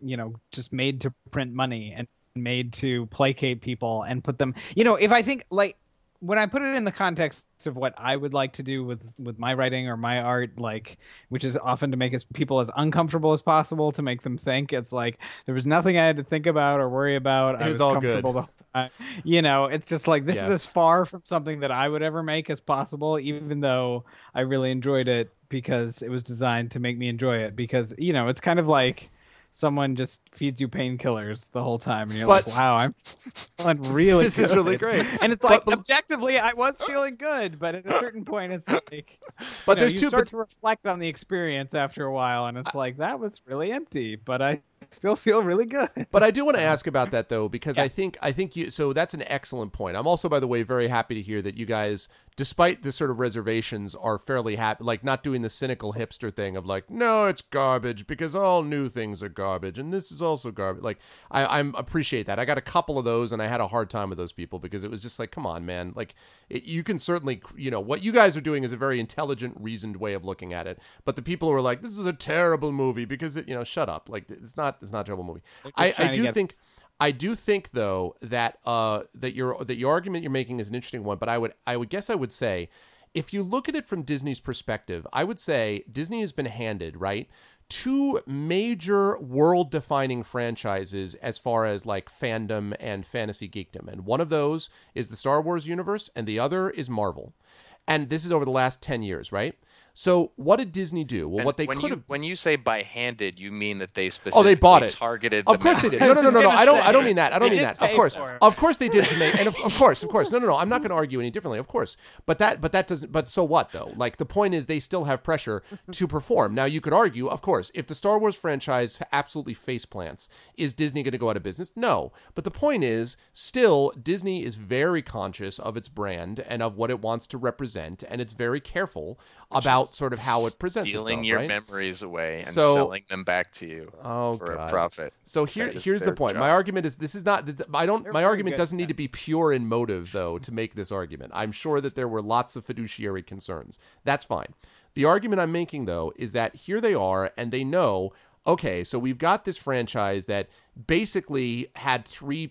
you know just made to print money and made to placate people and put them you know if i think like when i put it in the context of what i would like to do with with my writing or my art like which is often to make as people as uncomfortable as possible to make them think it's like there was nothing i had to think about or worry about It I was all good. comfortable the whole you know it's just like this Yeah. is as far from something that i would ever make as possible even though i really enjoyed it because it was designed to make me enjoy it because you know it's kind of like someone just feeds you painkillers the whole time and you're But- like wow i'm feeling really This is really great. and it's like the- objectively i was feeling good but at a certain point it's like But you know, there's you two start but to reflect on the experience after a while and it's like that was really empty but i still feel really good But I do want to ask about that though, because I think I think you. So that's an excellent point. I'm also, by the way, very happy to hear that you guys, despite the sort of reservations, are fairly happy, like not doing the cynical hipster thing of like, no, it's garbage because all new things are garbage, and this is also garbage. Like I, I'm appreciate that. I got a couple of those, and I had a hard time with those people because it was just like, come on, man. Like it, you can certainly, you know, what you guys are doing is a very intelligent, reasoned way of looking at it. But the people who are like, this is a terrible movie because it, you know, shut up. Like it's not, it's not a terrible movie. I, I do get- think. I do think though that uh that your that your argument you're making is an interesting one, but I would I would guess I would say if you look at it from Disney's perspective, I would say Disney has been handed, right? Two major world defining franchises as far as like fandom and fantasy geekdom. And one of those is the Star Wars universe, and the other is Marvel. And this is over the last 10 years, right? So what did Disney do? Well, And what they could have when you say by handed, you mean that they specifically Oh, they bought it. targeted. Of course they did. No, no, no, no, no. I don't. I don't mean that. I don't mean that. Of course, of course they did to make. And of, of course, of course. No, no, no. I'm not going to argue any differently. Of course, but that, but that doesn't. But so what though? Like the point is, they still have pressure to perform. Now you could argue, of course, if the Star Wars franchise absolutely face plants, is Disney going to go out of business? No. But the point is, still, Disney is very conscious of its brand and of what it wants to represent, and it's very careful about sort of how it presents itself. stealing itself. your right? memories away and So- selling them back to you Oh, for God. a profit. So here, here's the point. job. My argument is this is not. I don't. They're my argument doesn't need to be pure in motive, though, to make this argument. I'm sure that there were lots of fiduciary concerns. That's fine. The argument I'm making, though, is that here they are, and they know. Okay, so we've got this franchise that basically had three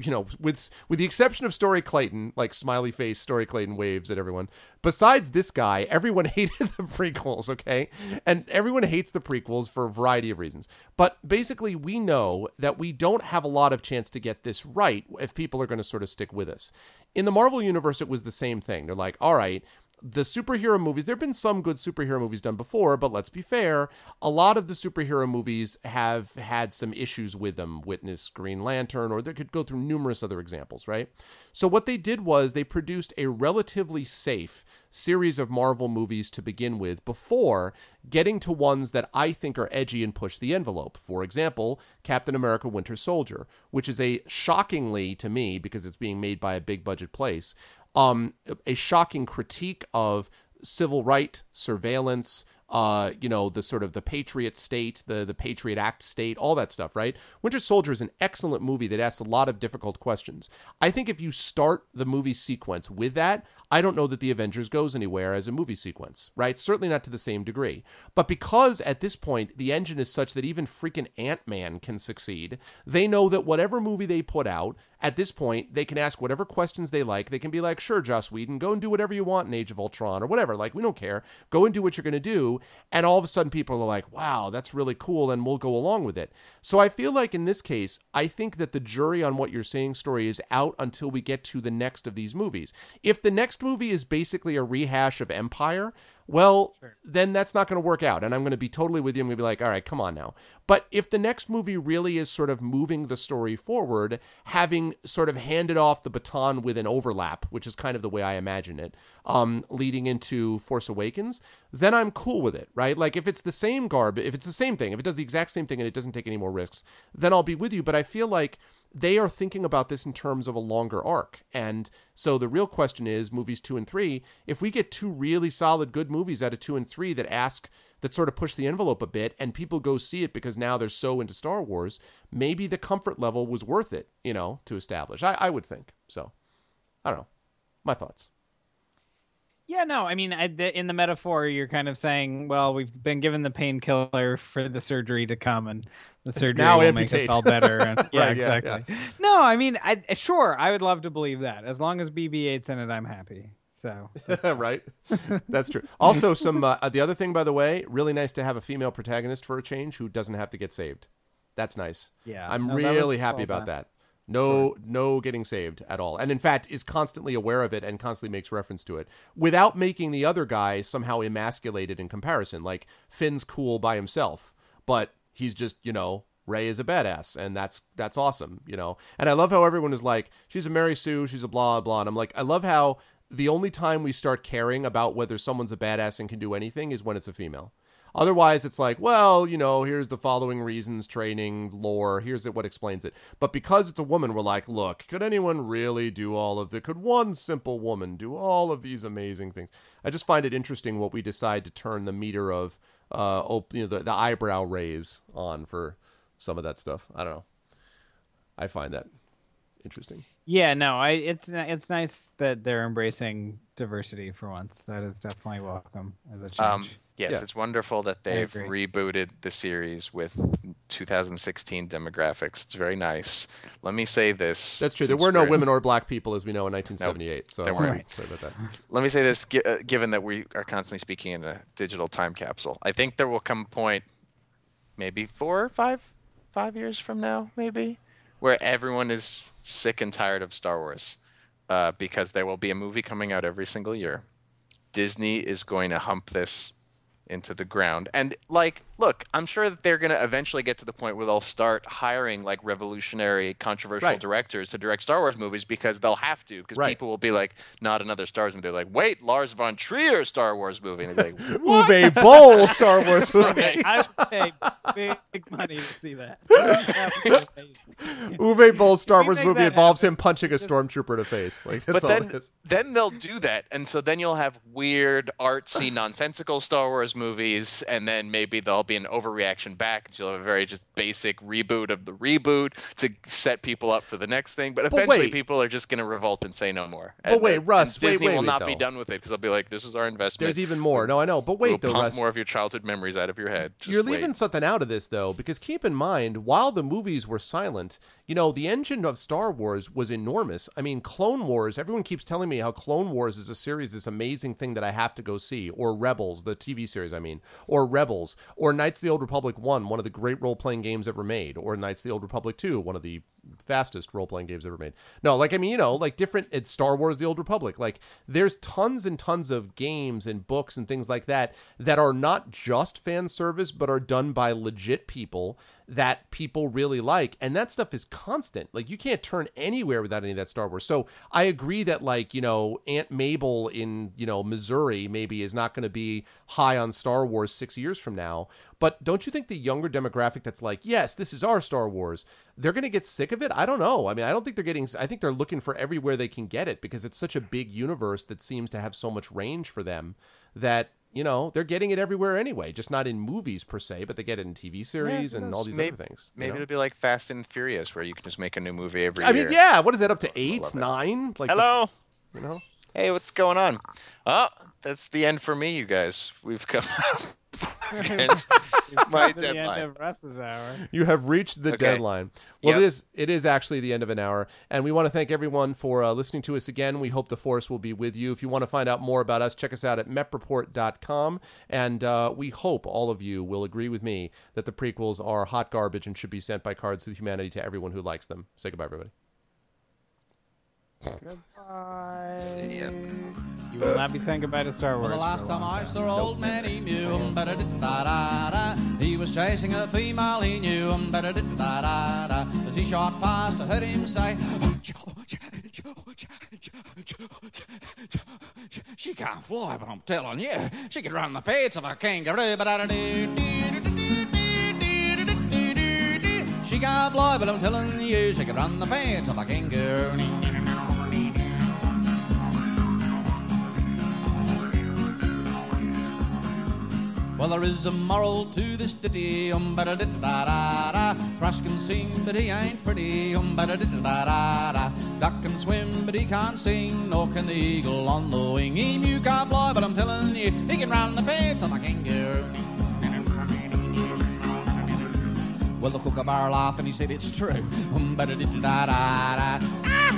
you know, with with the exception of Story Clayton, like smiley face Story Clayton waves at everyone. Besides this guy, everyone hated the prequels, okay? And everyone hates the prequels for a variety of reasons. But basically, we know that we don't have a lot of chance to get this right if people are going to sort of stick with us. In the Marvel universe, it was the same thing. They're like, all right, the superhero movies, there have been some good superhero movies done before, but let's be fair, a lot of the superhero movies have had some issues with them. Witness Green Lantern, or they could go through numerous other examples, right? So what they did was they produced a relatively safe series of Marvel movies to begin with before getting to ones that I think are edgy and push the envelope. For example, Captain America Winter Soldier, which is a shockingly to me because it's being made by a big budget place, um, a shocking critique of civil right surveillance uh, you know, the sort of the Patriot state, the the Patriot Act state, all that stuff, right? Winter Soldier is an excellent movie that asks a lot of difficult questions. I think if you start the movie sequence with that, I don't know that the Avengers goes anywhere as a movie sequence, right? Certainly not to the same degree. But because at this point the engine is such that even freaking Ant-Man can succeed, they know that whatever movie they put out, at this point, they can ask whatever questions they like. They can be like, sure, Joss Whedon, go and do whatever you want in Age of Ultron or whatever. Like, we don't care. Go and do what you're going to do and all of a sudden people are like, wow, that's really cool, and we'll go along with it. So I feel like in this case, I think that the jury on what you're saying story is out until we get to the next of these movies. If the next movie is basically a rehash of Empire, well, then that's not going to work out. And I'm going to be totally with you. I'm going to be like, all right, come on now. But if the next movie really is sort of moving the story forward, having sort of handed off the baton with an overlap, which is kind of the way I imagine it, um, leading into Force Awakens, then I'm cool with it, right? Like if it's the same garb, if it's the same thing, if it does the exact same thing and it doesn't take any more risks, then I'll be with you. But I feel like they are thinking about this in terms of a longer arc. And so the real question is movies two and three, if we get two really solid good movies out of two and three that ask, that sort of push the envelope a bit and people go see it because now they're so into Star Wars, maybe the comfort level was worth it, you know, to establish. I, I would think. So I don't know. My thoughts. Yeah, no, I mean, I, the, in the metaphor, you're kind of saying, well, we've been given the painkiller for the surgery to come, and the surgery Now will amputate. make us all better. And, yeah, Right, yeah, exactly. No, I mean, I, sure, I would love to believe that. As long as BB-8's in it, I'm happy. So right? That's true. Also, some uh, the other thing, by the way, really nice to have a female protagonist for a change who doesn't have to get saved. That's nice. Yeah. I'm No, really happy about that. No, no getting saved at all, and in fact, is constantly aware of it and constantly makes reference to it without making the other guy somehow emasculated in comparison. Like Finn's cool by himself, but he's just you know Rey is a badass, and that's that's awesome, you know. And I love how everyone is like, she's a Mary Sue, she's a blah blah. And I'm like, I love how the only time we start caring about whether someone's a badass and can do anything is when it's a female. Otherwise, it's like, well, you know, here's the following reasons, training, lore, here's what explains it. But because it's a woman, we're like, look, could anyone really do all of the, could one simple woman do all of these amazing things? I just find it interesting what we decide to turn the meter of, uh, op- you know, the, the eyebrow raise on for some of that stuff. I don't know. I find that interesting. Yeah, no, I it's it's nice that they're embracing diversity for once. That is definitely welcome as a change. Um, yes, Yeah. it's wonderful that they've rebooted the series with 2016 demographics. It's very nice. Let me say this. That's true. There were no women or black people, as we know, in 1978. so there I'm weren't. sorry about that. Let me say this, uh, given that we are constantly speaking in a digital time capsule. I think there will come a point, maybe four or five, five years from now, maybe, where everyone is sick and tired of Star Wars, uh, because there will be a movie coming out every single year. Disney is going to hump this into the ground. And like, look, I'm sure that they're going to eventually get to the point where they'll start hiring like revolutionary, controversial Right. directors to direct Star Wars movies because they'll have to. Because Right. people will be like, not another Star Wars movie. They're like, wait, Lars von Trier Star Wars movie. And they're like, Uwe Boll Star Wars movie. I would pay big money to see that. That would be amazing. Uwe Boll's Star Wars movie that involves him punching a stormtrooper in the face. Like that's but all then, it is. then they'll do that, and so then you'll have weird, artsy, nonsensical Star Wars movies, and then maybe there'll be an overreaction back, you'll have a very just basic reboot of the reboot to set people up for the next thing. But eventually, wait. people are just going to revolt and say no more. But And wait, Russ, and wait, Disney wait, will wait, not be done with it because they'll be like, "This is our investment." There's even more. No, I know, but wait, We'll though, pump Russ. more of your childhood memories out of your head. Just You're leaving something out of this though, because keep in mind, while the movies were silent, you know, the engine of Star Wars was enormous. I mean, Clone Wars, everyone keeps telling me how Clone Wars is a series, this amazing thing that I have to go see, or Rebels, the TV series, I mean, or Rebels, or Knights of the Old Republic 1, one of the great role playing games ever made, or Knights of the Old Republic 2, one of the fastest role playing games ever made. No, like, I mean, you know, like different, it's Star Wars The Old Republic. Like, there's tons and tons of games and books and things like that that are not just fan service, but are done by legit people that people really like and that stuff is constant like you can't turn anywhere without any of that star wars so i agree that like you know aunt mabel in you know missouri maybe is not going to be high on star wars six years from now but don't you think the younger demographic that's like yes this is our star wars they're going to get sick of it i don't know i mean i don't think they're getting i think they're looking for everywhere they can get it because it's such a big universe that seems to have so much range for them that you know they're getting it everywhere anyway just not in movies per se but they get it in tv series who and all these maybe, other things Maybe know? it'll be like Fast and Furious, where you can just make a new movie every I year. mean, yeah. What is that up to eight, nine? Like the- Hello. you know. Hey, what's going on? Oh, that's the end for me, you guys. We've come. against my To the end deadline. of Russ's hour. You have reached the Okay. deadline. Well, Yep. it is it is actually the end of an hour, and we want to thank everyone for uh, listening to us again. We hope the force will be with you. If you want to find out more about us, check us out at mepreport.com, and uh, we hope all of you will agree with me that the prequels are hot garbage and should be sent by Cards to Humanity to everyone who likes them. Say goodbye, everybody. Goodbye. See ya. You will not be saying goodbye to Star Wars. For the last for a time long I saw old man Emu, um, da da da da da. He was chasing a female he knew, um, da da da da da. As he shot past, I heard him say, She can't fly, but I'm telling you, she could run the pace of a kangaroo. She can't fly, but I'm telling you, she could run the pace of a kangaroo. Well, there is a moral to this ditty, um ba da da da da. Thrush can sing, but he ain't pretty, um ba da da da da da. Duck can swim, but he can't sing, nor can the eagle on the wing. Emu can't fly, but I'm telling you, he can run the fence on the kangaroo. Well, the kookaburra laughed and he said, It's true. Um ba da da da da da. Ah!